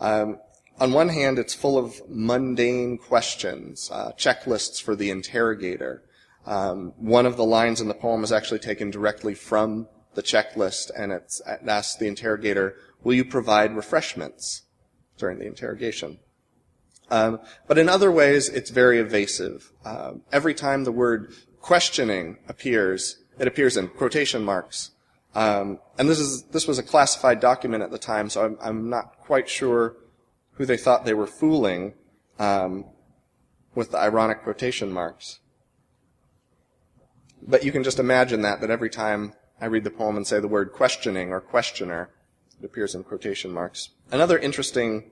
Um, on one hand, it's full of mundane questions, uh, checklists for the interrogator. Um, one of the lines in the poem is actually taken directly from the checklist, and it asks the interrogator, "Will you provide refreshments during the interrogation?" Um, but in other ways, it's very evasive. Um, every time the word questioning appears, it appears in quotation marks. Um, and this is this was a classified document at the time, so I'm, I'm not quite sure who they thought they were fooling um, with the ironic quotation marks. But you can just imagine that, that every time I read the poem and say the word questioning or questioner, it appears in quotation marks. Another interesting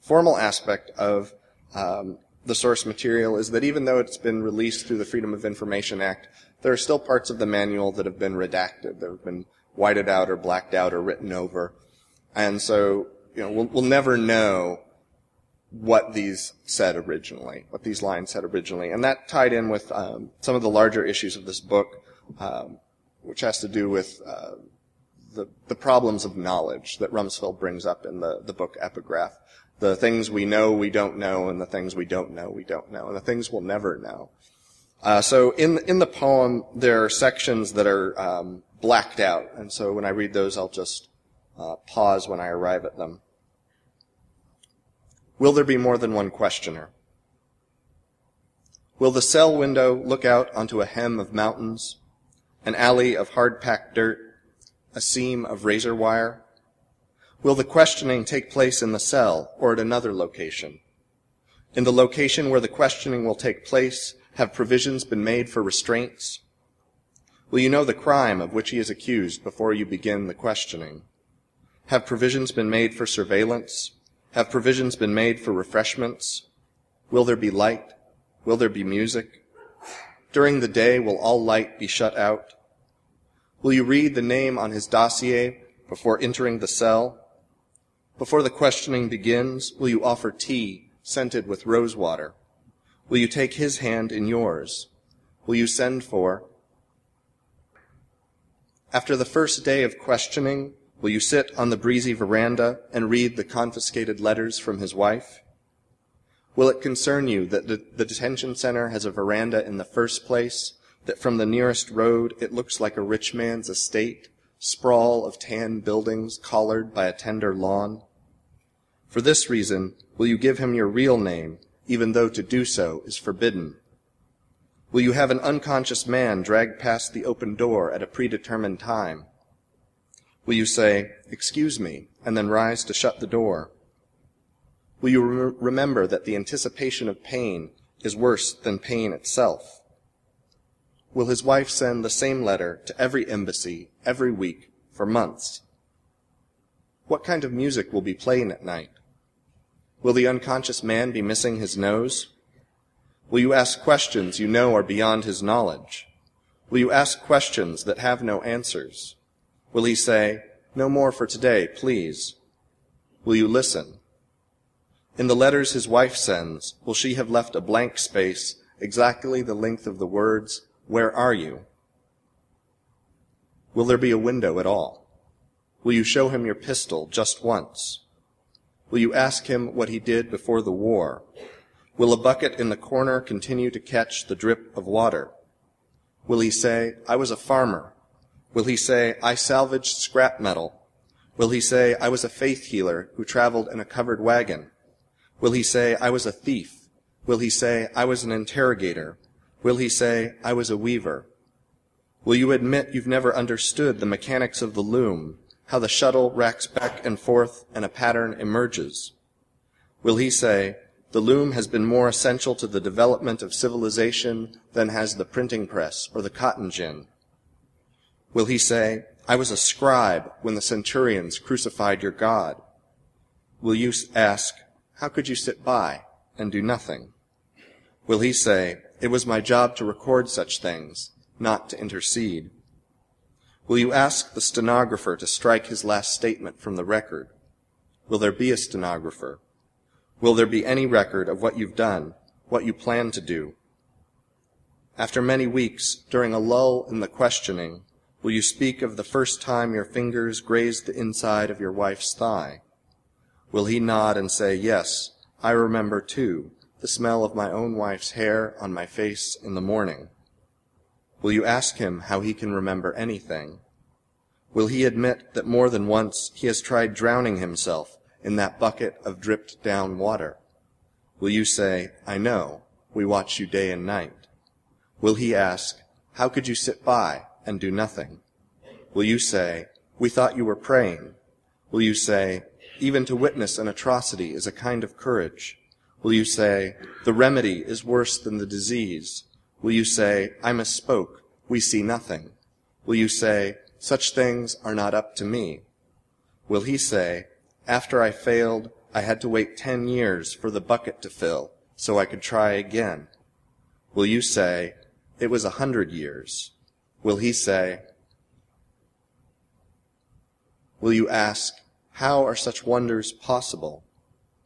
formal aspect of um, the source material is that even though it's been released through the Freedom of Information Act, there are still parts of the manual that have been redacted, that have been whited out or blacked out or written over. And so, you know, we'll, we'll never know what these said originally, what these lines said originally. And that tied in with um, some of the larger issues of this book, um, which has to do with uh, the, the problems of knowledge that Rumsfeld brings up in the, the book Epigraph. The things we know we don't know, and the things we don't know we don't know, and the things we'll never know. Uh, so in in the poem, there are sections that are um, blacked out, and so when I read those, I'll just uh, pause when I arrive at them. Will there be more than one questioner? Will the cell window look out onto a hem of mountains, an alley of hard-packed dirt, a seam of razor wire? Will the questioning take place in the cell or at another location? In the location where the questioning will take place, have provisions been made for restraints? Will you know the crime of which he is accused before you begin the questioning? Have provisions been made for surveillance? Have provisions been made for refreshments? Will there be light? Will there be music? During the day, will all light be shut out? Will you read the name on his dossier before entering the cell? Before the questioning begins, will you offer tea scented with rose water? Will you take his hand in yours? Will you send for? After the first day of questioning, Will you sit on the breezy veranda and read the confiscated letters from his wife? Will it concern you that the, the, detention center has a veranda in the first place, that from the nearest road it looks like a rich man's estate, sprawl of tan buildings collared by a tender lawn? For this reason, will you give him your real name, even though to do so is forbidden? Will you have an unconscious man dragged past the open door at a predetermined time? Will you say, Excuse me, and then rise to shut the door? Will you re- remember that the anticipation of pain is worse than pain itself? Will his wife send the same letter to every embassy every week for months? What kind of music will be playing at night? Will the unconscious man be missing his nose? Will you ask questions you know are beyond his knowledge? Will you ask questions that have no answers? Will he say, No more for today, please? Will you listen? In the letters his wife sends, will she have left a blank space exactly the length of the words, Where are you? Will there be a window at all? Will you show him your pistol just once? Will you ask him what he did before the war? Will a bucket in the corner continue to catch the drip of water? Will he say, I was a farmer Will he say, I salvaged scrap metal? Will he say, I was a faith healer who traveled in a covered wagon? Will he say, I was a thief? Will he say, I was an interrogator? Will he say, I was a weaver? Will you admit you've never understood the mechanics of the loom, how the shuttle racks back and forth and a pattern emerges? Will he say, the loom has been more essential to the development of civilization than has the printing press or the cotton gin? Will he say, I was a scribe when the centurions crucified your God? Will you ask, How could you sit by and do nothing? Will he say, It was my job to record such things, not to intercede? Will you ask the stenographer to strike his last statement from the record? Will there be a stenographer? Will there be any record of what you've done, what you plan to do? After many weeks, during a lull in the questioning, will you speak of the first time your fingers grazed the inside of your wife's thigh? Will he nod and say, Yes, I remember too, the smell of my own wife's hair on my face in the morning? Will you ask him how he can remember anything? Will he admit that more than once he has tried drowning himself in that bucket of dripped down water? Will you say, I know, we watch you day and night? Will he ask, How could you sit by and do nothing? Will you say, We thought you were praying? Will you say, Even to witness an atrocity is a kind of courage? Will you say, The remedy is worse than the disease? Will you say, I misspoke, we see nothing? Will you say, Such things are not up to me? Will he say, After I failed, I had to wait ten years for the bucket to fill so I could try again? Will you say, it was a hundred years. Will he say, Will you ask, How are such wonders possible?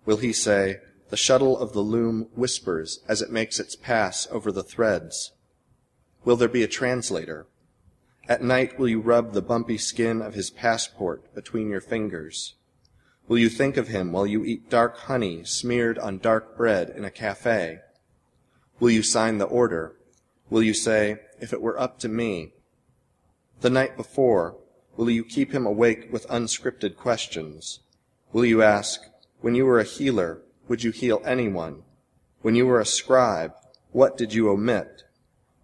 Will he say, The shuttle of the loom whispers as it makes its pass over the threads? Will there be a translator? At night will you rub the bumpy skin of his passport between your fingers? Will you think of him while you eat dark honey smeared on dark bread in a cafe? Will you sign the order? Will you say, If it were up to me? The night before, will you keep him awake with unscripted questions? Will you ask, When you were a healer, would you heal anyone? When you were a scribe, what did you omit?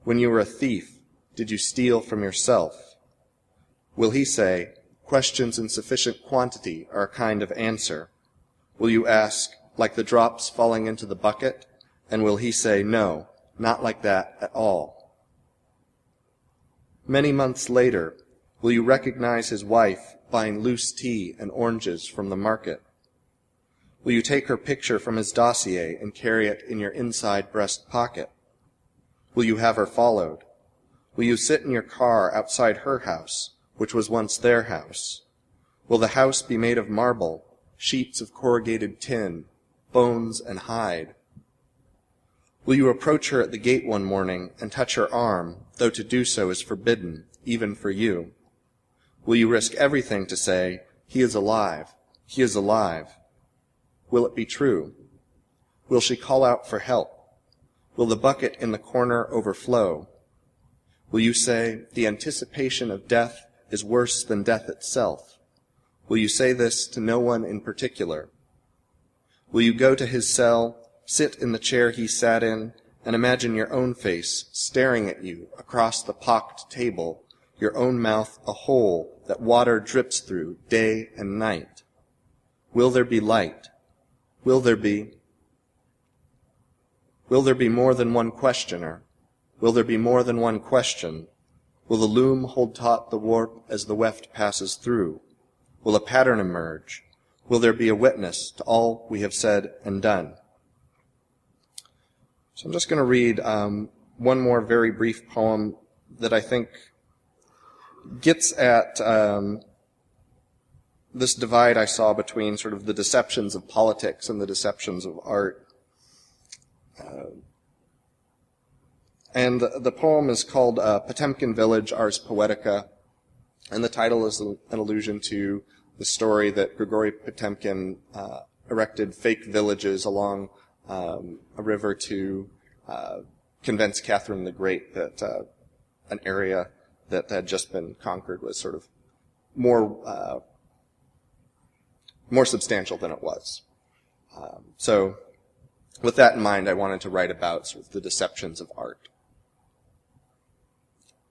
When you were a thief, did you steal from yourself? Will he say, Questions in sufficient quantity are a kind of answer? Will you ask, like the drops falling into the bucket? And will he say, No, not like that at all. Many months later, will you recognize his wife buying loose tea and oranges from the market? Will you take her picture from his dossier and carry it in your inside breast pocket? Will you have her followed? Will you sit in your car outside her house, which was once their house? Will the house be made of marble, sheets of corrugated tin, bones and hide? Will you approach her at the gate one morning and touch her arm, though to do so is forbidden, even for you? Will you risk everything to say, He is alive, He is alive? Will it be true? Will she call out for help? Will the bucket in the corner overflow? Will you say, The anticipation of death is worse than death itself? Will you say this to no one in particular? Will you go to his cell sit in the chair he sat in, and imagine your own face staring at you across the pocked table, your own mouth a hole that water drips through day and night. Will there be light? Will there be? Will there be more than one questioner? Will there be more than one question? Will the loom hold taut the warp as the weft passes through? Will a pattern emerge? Will there be a witness to all we have said and done? So I'm just going to read um, one more very brief poem that I think gets at um, this divide I saw between sort of the deceptions of politics and the deceptions of art. Uh, and the, the, poem is called uh, Potemkin Village, Ars Poetica, and the title is an allusion to the story that Grigory Potemkin uh, erected fake villages along um, a river to uh, convince Catherine the Great that uh, an area that had just been conquered was sort of more uh, more substantial than it was. Um, so, with that in mind, I wanted to write about sort of the deceptions of art.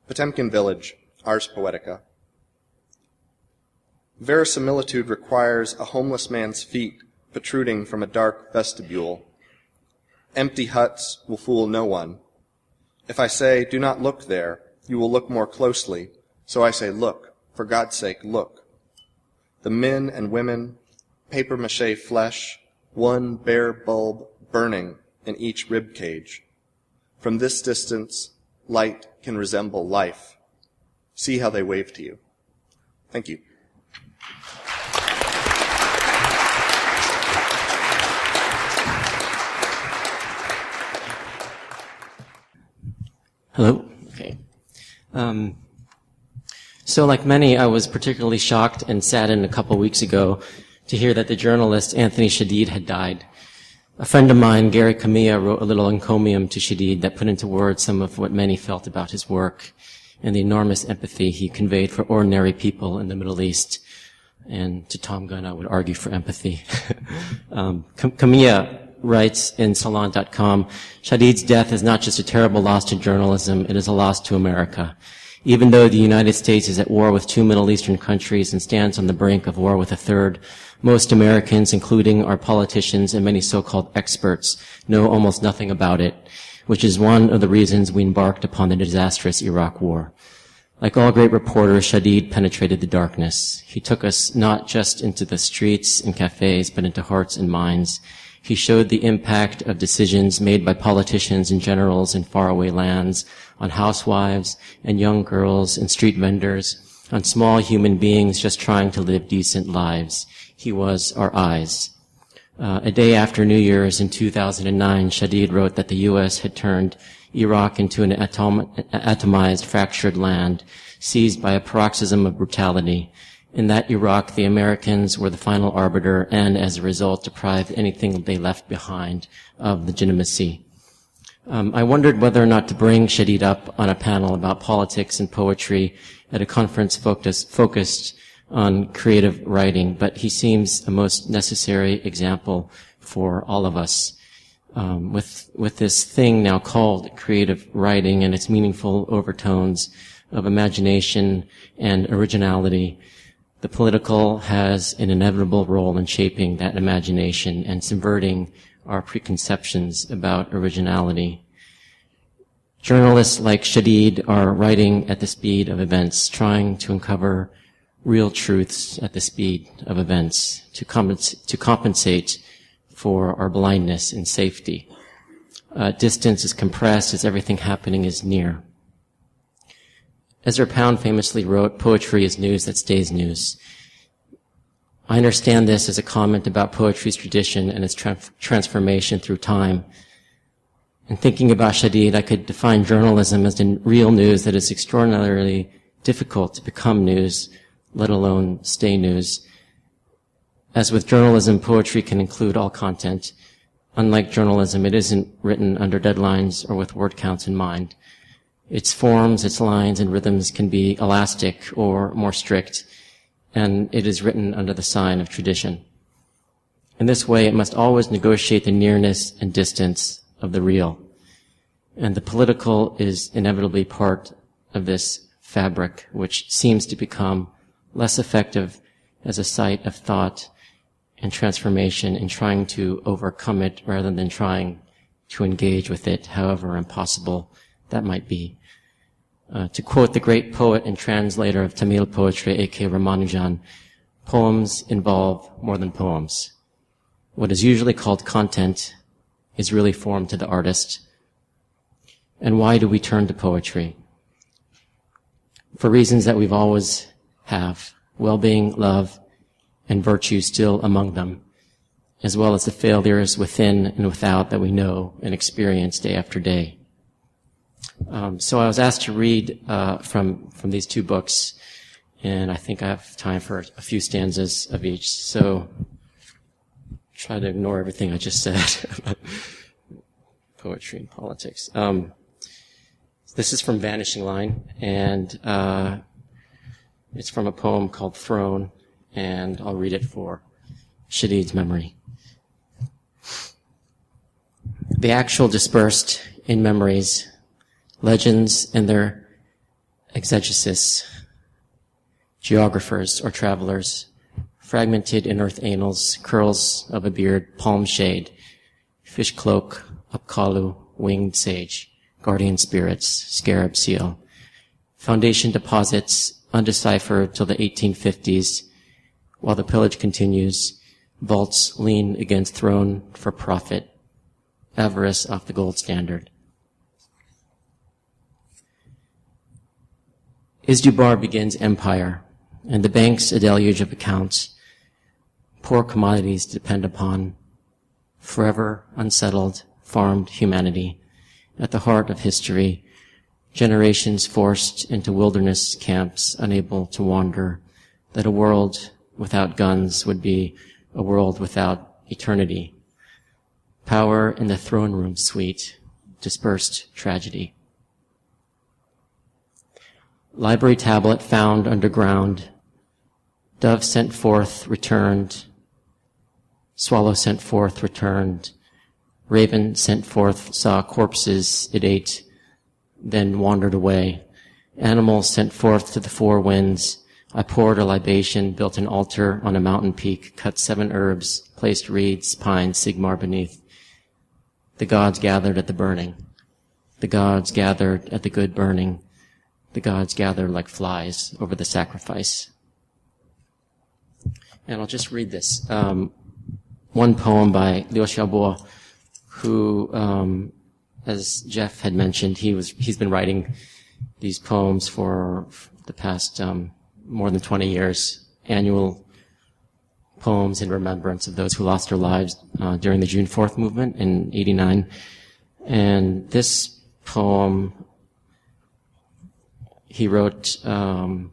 Potemkin Village, Ars Poetica. Verisimilitude requires a homeless man's feet protruding from a dark vestibule Empty huts will fool no one. If I say, do not look there, you will look more closely, So I say, look, for God's sake, look. The men and women, paper mache flesh, one bare bulb burning in each rib cage. From this distance, light can resemble life. See how they wave to you. Thank you. Hello. Okay. Um, so, like many, I was particularly shocked and saddened a couple weeks ago to hear that the journalist Anthony Shadid had died. A friend of mine, Gary Kamiya, wrote a little encomium to Shadid that put into words some of what many felt about his work and the enormous empathy he conveyed for ordinary people in the Middle East. And to Thom Gunn, I would argue for empathy. um, Kamiya writes in Salon.com, Shadid's death is not just a terrible loss to journalism, it is a loss to America. Even though the United States is at war with two Middle Eastern countries and stands on the brink of war with a third, most Americans, including our politicians and many so-called experts, know almost nothing about it, which is one of the reasons we embarked upon the disastrous Iraq war. Like all great reporters, Shadid penetrated the darkness. He took us not just into the streets and cafes, but into hearts and minds. He showed the impact of decisions made by politicians and generals in faraway lands on housewives and young girls and street vendors, on small human beings just trying to live decent lives. He was our eyes. Uh, a day after New Year's in 2009, Shadid wrote that the U.S. had turned Iraq into an atom- atomized, fractured land, seized by a paroxysm of brutality, in that Iraq, the Americans were the final arbiter and, as a result, deprived anything they left behind of legitimacy. Um, I wondered whether or not to bring Shadid up on a panel about politics and poetry at a conference focus, focused on creative writing, but he seems a most necessary example for all of us. Um, with with this thing now called creative writing and its meaningful overtones of imagination and originality, the political has an inevitable role in shaping that imagination and subverting our preconceptions about originality. Journalists like Shadid are writing at the speed of events, trying to uncover real truths at the speed of events to, compens- to compensate for our blindness and safety. Uh, distance is compressed as everything happening is near. Ezra Pound famously wrote, poetry is news that stays news. I understand this as a comment about poetry's tradition and its tra- transformation through time. In thinking about Shadid, I could define journalism as the real news that is extraordinarily difficult to become news, let alone stay news. As with journalism, poetry can include all content. Unlike journalism, it isn't written under deadlines or with word counts in mind. Its forms, its lines, and rhythms can be elastic or more strict, and it is written under the sign of tradition. In this way, it must always negotiate the nearness and distance of the real. And the political is inevitably part of this fabric, which seems to become less effective as a site of thought and transformation in trying to overcome it rather than trying to engage with it, however impossible that might be. Uh, to quote the great poet and translator of Tamil poetry, A.K. Ramanujan, poems involve more than poems. What is usually called content is really form to the artist. And why do we turn to poetry? For reasons that we've always have, well-being, love, and virtue still among them, as well as the failures within and without that we know and experience day after day. Um, so I was asked to read uh, from from these two books, and I think I have time for a few stanzas of each. So try to ignore everything I just said about poetry and politics. Um, this is from Vanishing Line, and uh, it's from a poem called Throne, and I'll read it for Shadid's memory. The actual dispersed in memories legends and their exegesis, geographers or travelers, fragmented in earth annals, curls of a beard, palm shade, fish cloak, apkallu, winged sage, guardian spirits, scarab seal, foundation deposits undeciphered till the 1850s, while the pillage continues, vaults lean against throne for profit, avarice off the gold standard. Is-Dubar begins empire, and the bank's a deluge of accounts. Poor commodities depend upon forever unsettled, farmed humanity at the heart of history, generations forced into wilderness camps, unable to wander, that a world without guns would be a world without eternity. Power in the throne room suite, dispersed tragedy. Library tablet found underground. Dove sent forth, returned. Swallow sent forth, returned. Raven sent forth, saw corpses, it ate, then wandered away. Animals sent forth to the four winds. I poured a libation, built an altar on a mountain peak, cut seven herbs, placed reeds, pines, sigmar beneath. The gods gathered at the burning. The gods gathered at the good burning the gods gather like flies over the sacrifice. And I'll just read this. Um, one poem by Liu Xiaobo, who, um, as Jeff had mentioned, he was he's been writing these poems for the past um, more than 20 years, annual poems in remembrance of those who lost their lives uh, during the June 4th movement in 89. And this poem he wrote um,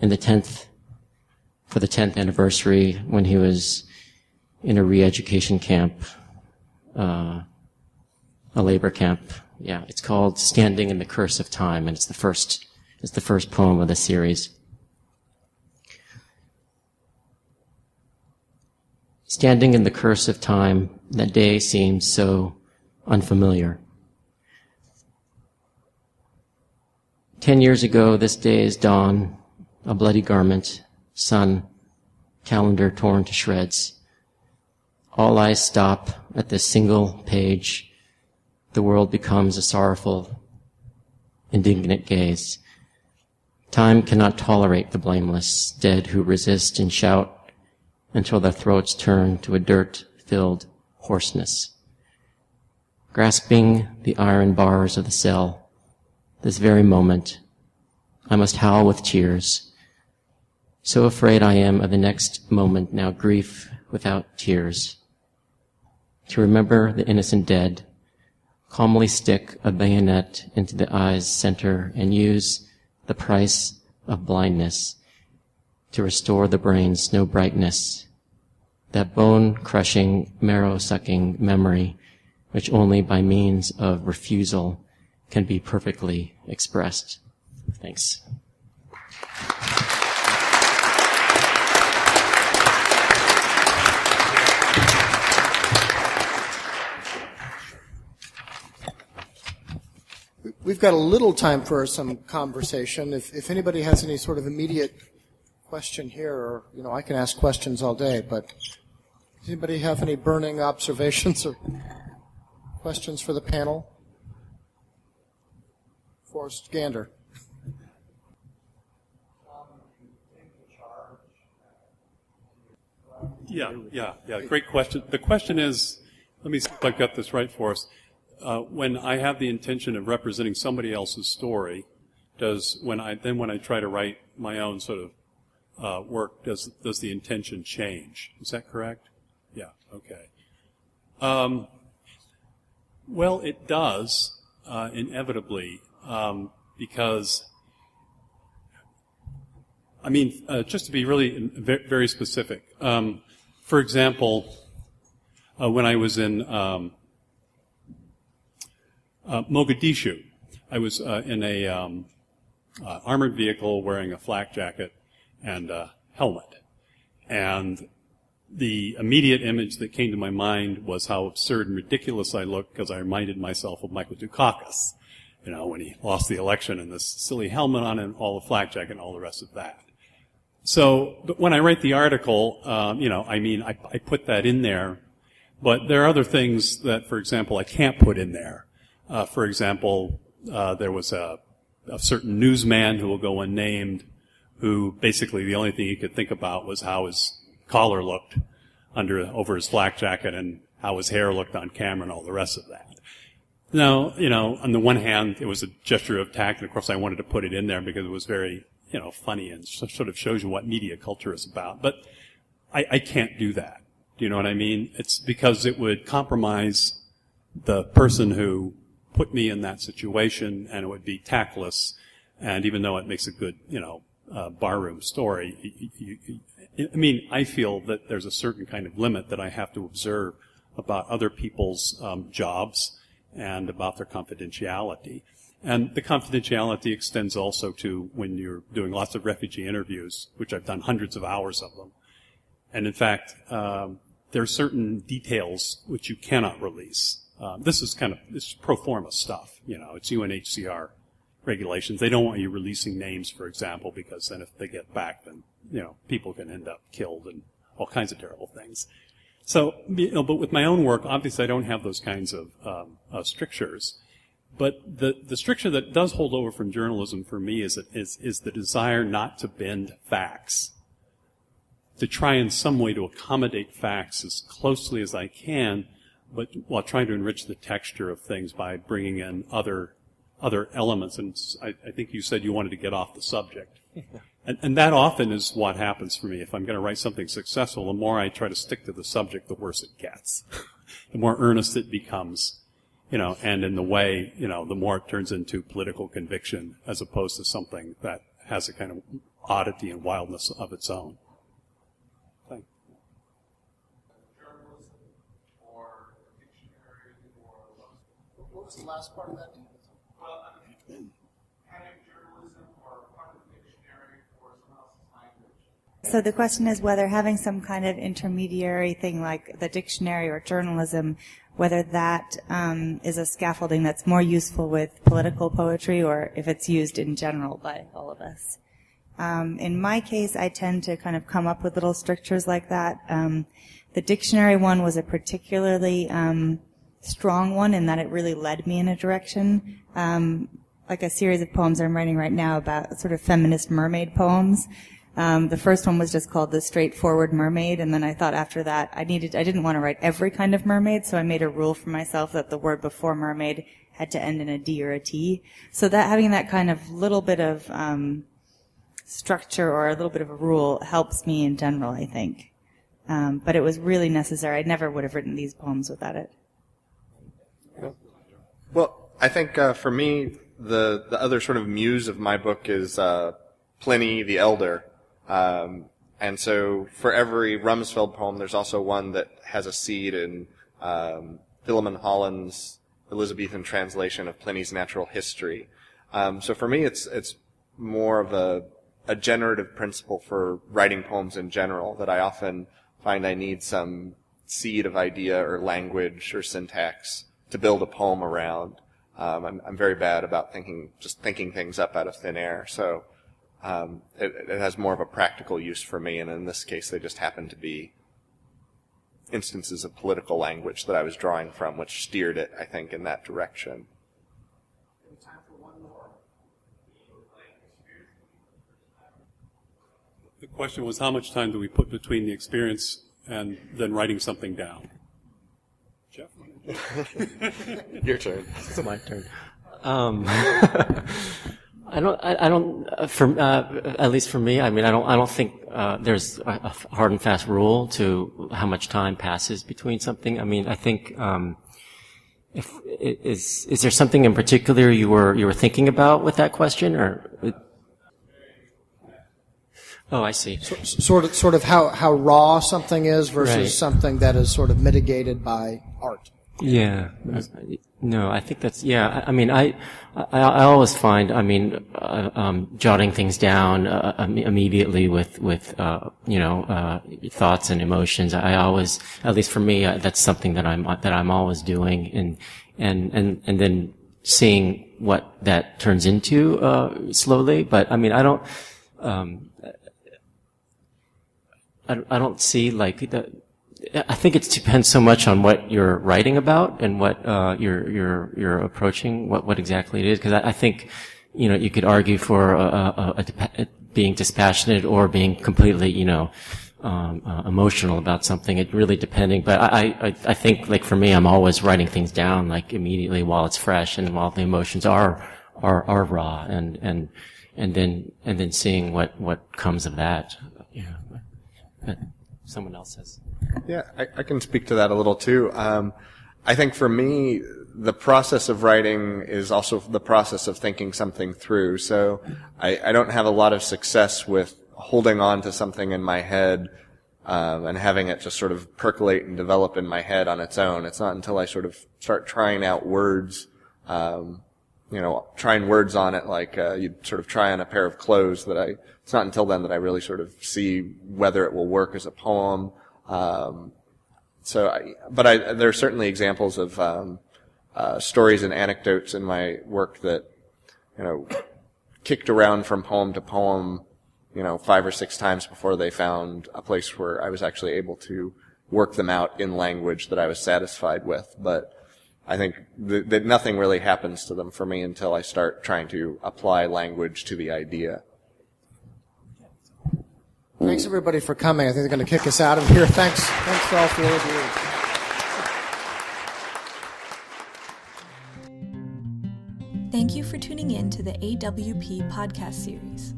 in the 10th, for the 10th anniversary when he was in a re-education camp, uh, a labor camp. Yeah, it's called Standing in the Curse of Time, and it's the first, it's the first poem of the series. Standing in the curse of time, that day seems so unfamiliar. Ten years ago, this day is dawn, a bloody garment, sun, calendar torn to shreds. All eyes stop at this single page. The world becomes a sorrowful, indignant gaze. Time cannot tolerate the blameless, dead who resist and shout until their throats turn to a dirt-filled hoarseness. Grasping the iron bars of the cell, this very moment. I must howl with tears. So afraid I am of the next moment, now grief without tears. To remember the innocent dead, calmly stick a bayonet into the eye's center and use the price of blindness to restore the brain's no brightness, that bone crushing, marrow sucking memory, which only by means of refusal can be perfectly expressed. Thanks. We've got a little time for some conversation. If, if anybody has any sort of immediate question here, or you know, I can ask questions all day. But does anybody have any burning observations or questions for the panel? Forrest Gander. Yeah, yeah, yeah. Great question. The question is, let me see if I've got this right for us. Uh, when I have the intention of representing somebody else's story, does when I then when I try to write my own sort of uh, work, does does the intention change? Is that correct? Yeah. Okay. Um, well, it does uh, inevitably um, because, I mean, uh, just to be really very specific, um, for example, uh, when I was in um, uh, Mogadishu, I was uh, in a um, uh, armored vehicle wearing a flak jacket and a helmet, and the immediate image that came to my mind was how absurd and ridiculous I looked because I reminded myself of Michael Dukakis you know, when he lost the election and this silly helmet on and all the flak jacket and all the rest of that. So, but when I write the article, um, you know, I mean, I, I, put that in there, but there are other things that, for example, I can't put in there. Uh, for example, uh, there was a, a, certain newsman who will go unnamed who basically the only thing he could think about was how his collar looked under over his flak jacket and how his hair looked on camera and all the rest of that. Now, you know, on the one hand, it was a gesture of tact, and of course I wanted to put it in there because it was very, you know, funny and sort of shows you what media culture is about. But I, I can't do that. Do you know what I mean? It's because it would compromise the person who put me in that situation, and it would be tactless. And even though it makes a good, you know, uh, barroom story, you, you, I mean, I feel that there's a certain kind of limit that I have to observe about other people's um, jobs and about their confidentiality. And the confidentiality extends also to when you're doing lots of refugee interviews, which I've done hundreds of hours of them. And in fact, um, there are certain details which you cannot release. Um, this is kind of this pro forma stuff. You know, it's UNHCR regulations. They don't want you releasing names, for example, because then if they get back, then you know people can end up killed and all kinds of terrible things. So, you know, but with my own work, obviously, I don't have those kinds of um, uh, strictures. But the, the stricture that does hold over from journalism for me is, is, is the desire not to bend facts. To try in some way to accommodate facts as closely as I can, but while trying to enrich the texture of things by bringing in other, other elements. And I, I think you said you wanted to get off the subject. And, and, that often is what happens for me. If I'm going to write something successful, the more I try to stick to the subject, the worse it gets. the more earnest it becomes you know, and in the way, you know, the more it turns into political conviction as opposed to something that has a kind of oddity and wildness of its own. What was the last part of that? So the question is whether having some kind of intermediary thing like the dictionary or journalism whether that um, is a scaffolding that's more useful with political poetry or if it's used in general by all of us. Um, in my case, I tend to kind of come up with little strictures like that. Um, the dictionary one was a particularly um, strong one in that it really led me in a direction. Um, like a series of poems I'm writing right now about sort of feminist mermaid poems. Um, the first one was just called The Straightforward Mermaid, and then I thought after that I needed, I didn't want to write every kind of mermaid, so I made a rule for myself that the word before mermaid had to end in a D or a T. So that having that kind of little bit of um, structure or a little bit of a rule helps me in general, I think. Um, but it was really necessary. I never would have written these poems without it. Well, I think uh, for me, the the other sort of muse of my book is uh, Pliny the Elder. Um, and so for every Rumsfeld poem, there's also one that has a seed in um, Philemon Holland's Elizabethan translation of Pliny's Natural History. Um, so for me, it's it's more of a a generative principle for writing poems in general that I often find I need some seed of idea or language or syntax to build a poem around. Um, I'm, I'm very bad about thinking, just thinking things up out of thin air. So um, it, it, has more of a practical use for me, and in this case, they just happen to be instances of political language that I was drawing from, which steered it, I think, in that direction. The question was how much time do we put between the experience and then writing something down? Jeff? Your turn. It's my turn. Um, I don't. I, I don't. Uh, for uh, at least for me, I mean, I don't. I don't think uh, there's a, a, hard and fast rule to how much time passes between something. I mean, I think. Um, if is is there something in particular you were you were thinking about with that question, or? Oh, I see. So, sort of, sort of how, how raw something is versus right. something that is sort of mitigated by art. Yeah. No, I think that's yeah. I, mean, I, I, I always find, I mean, uh, um, jotting things down uh, immediately with with uh, you know uh, thoughts and emotions. I always, at least for me, uh, that's something that I'm that I'm always doing, and and and and then seeing what that turns into uh, slowly. But I mean, I don't. Um, I, I don't see like the I think it depends so much on what you're writing about and what uh, you're you're you're approaching, what what exactly it is. Because I, I, think, you know, you could argue for a, a, a, being dispassionate or being completely, you know, um, uh, emotional about something. It really depending, but I, I, I think like for me, I'm always writing things down like immediately while it's fresh and while the emotions are, are, are raw and, and, and then, and then seeing what, what comes of that. Yeah. But someone else says. Yeah, I, I can speak to that a little too. Um, I think for me, the process of writing is also the process of thinking something through. So I, I don't have a lot of success with holding on to something in my head um, and having it just sort of percolate and develop in my head on its own. It's not until I sort of start trying out words, um, you know, trying words on it like uh, you'd sort of try on a pair of clothes that I. It's not until then that I really sort of see whether it will work as a poem. Um, so, I, but I, there are certainly examples of um, uh, stories and anecdotes in my work that, you know, kicked around from poem to poem, you know, five or six times before they found a place where I was actually able to work them out in language that I was satisfied with. But I think th- that nothing really happens to them for me until I start trying to apply language to the idea. Thanks everybody for coming. I think they're going to kick us out of here. Thanks, thanks to all four of you. Thank you for tuning in to the AWP podcast series.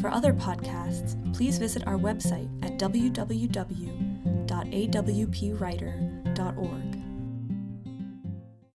For other podcasts, please visit our website at www.awpwriter.org.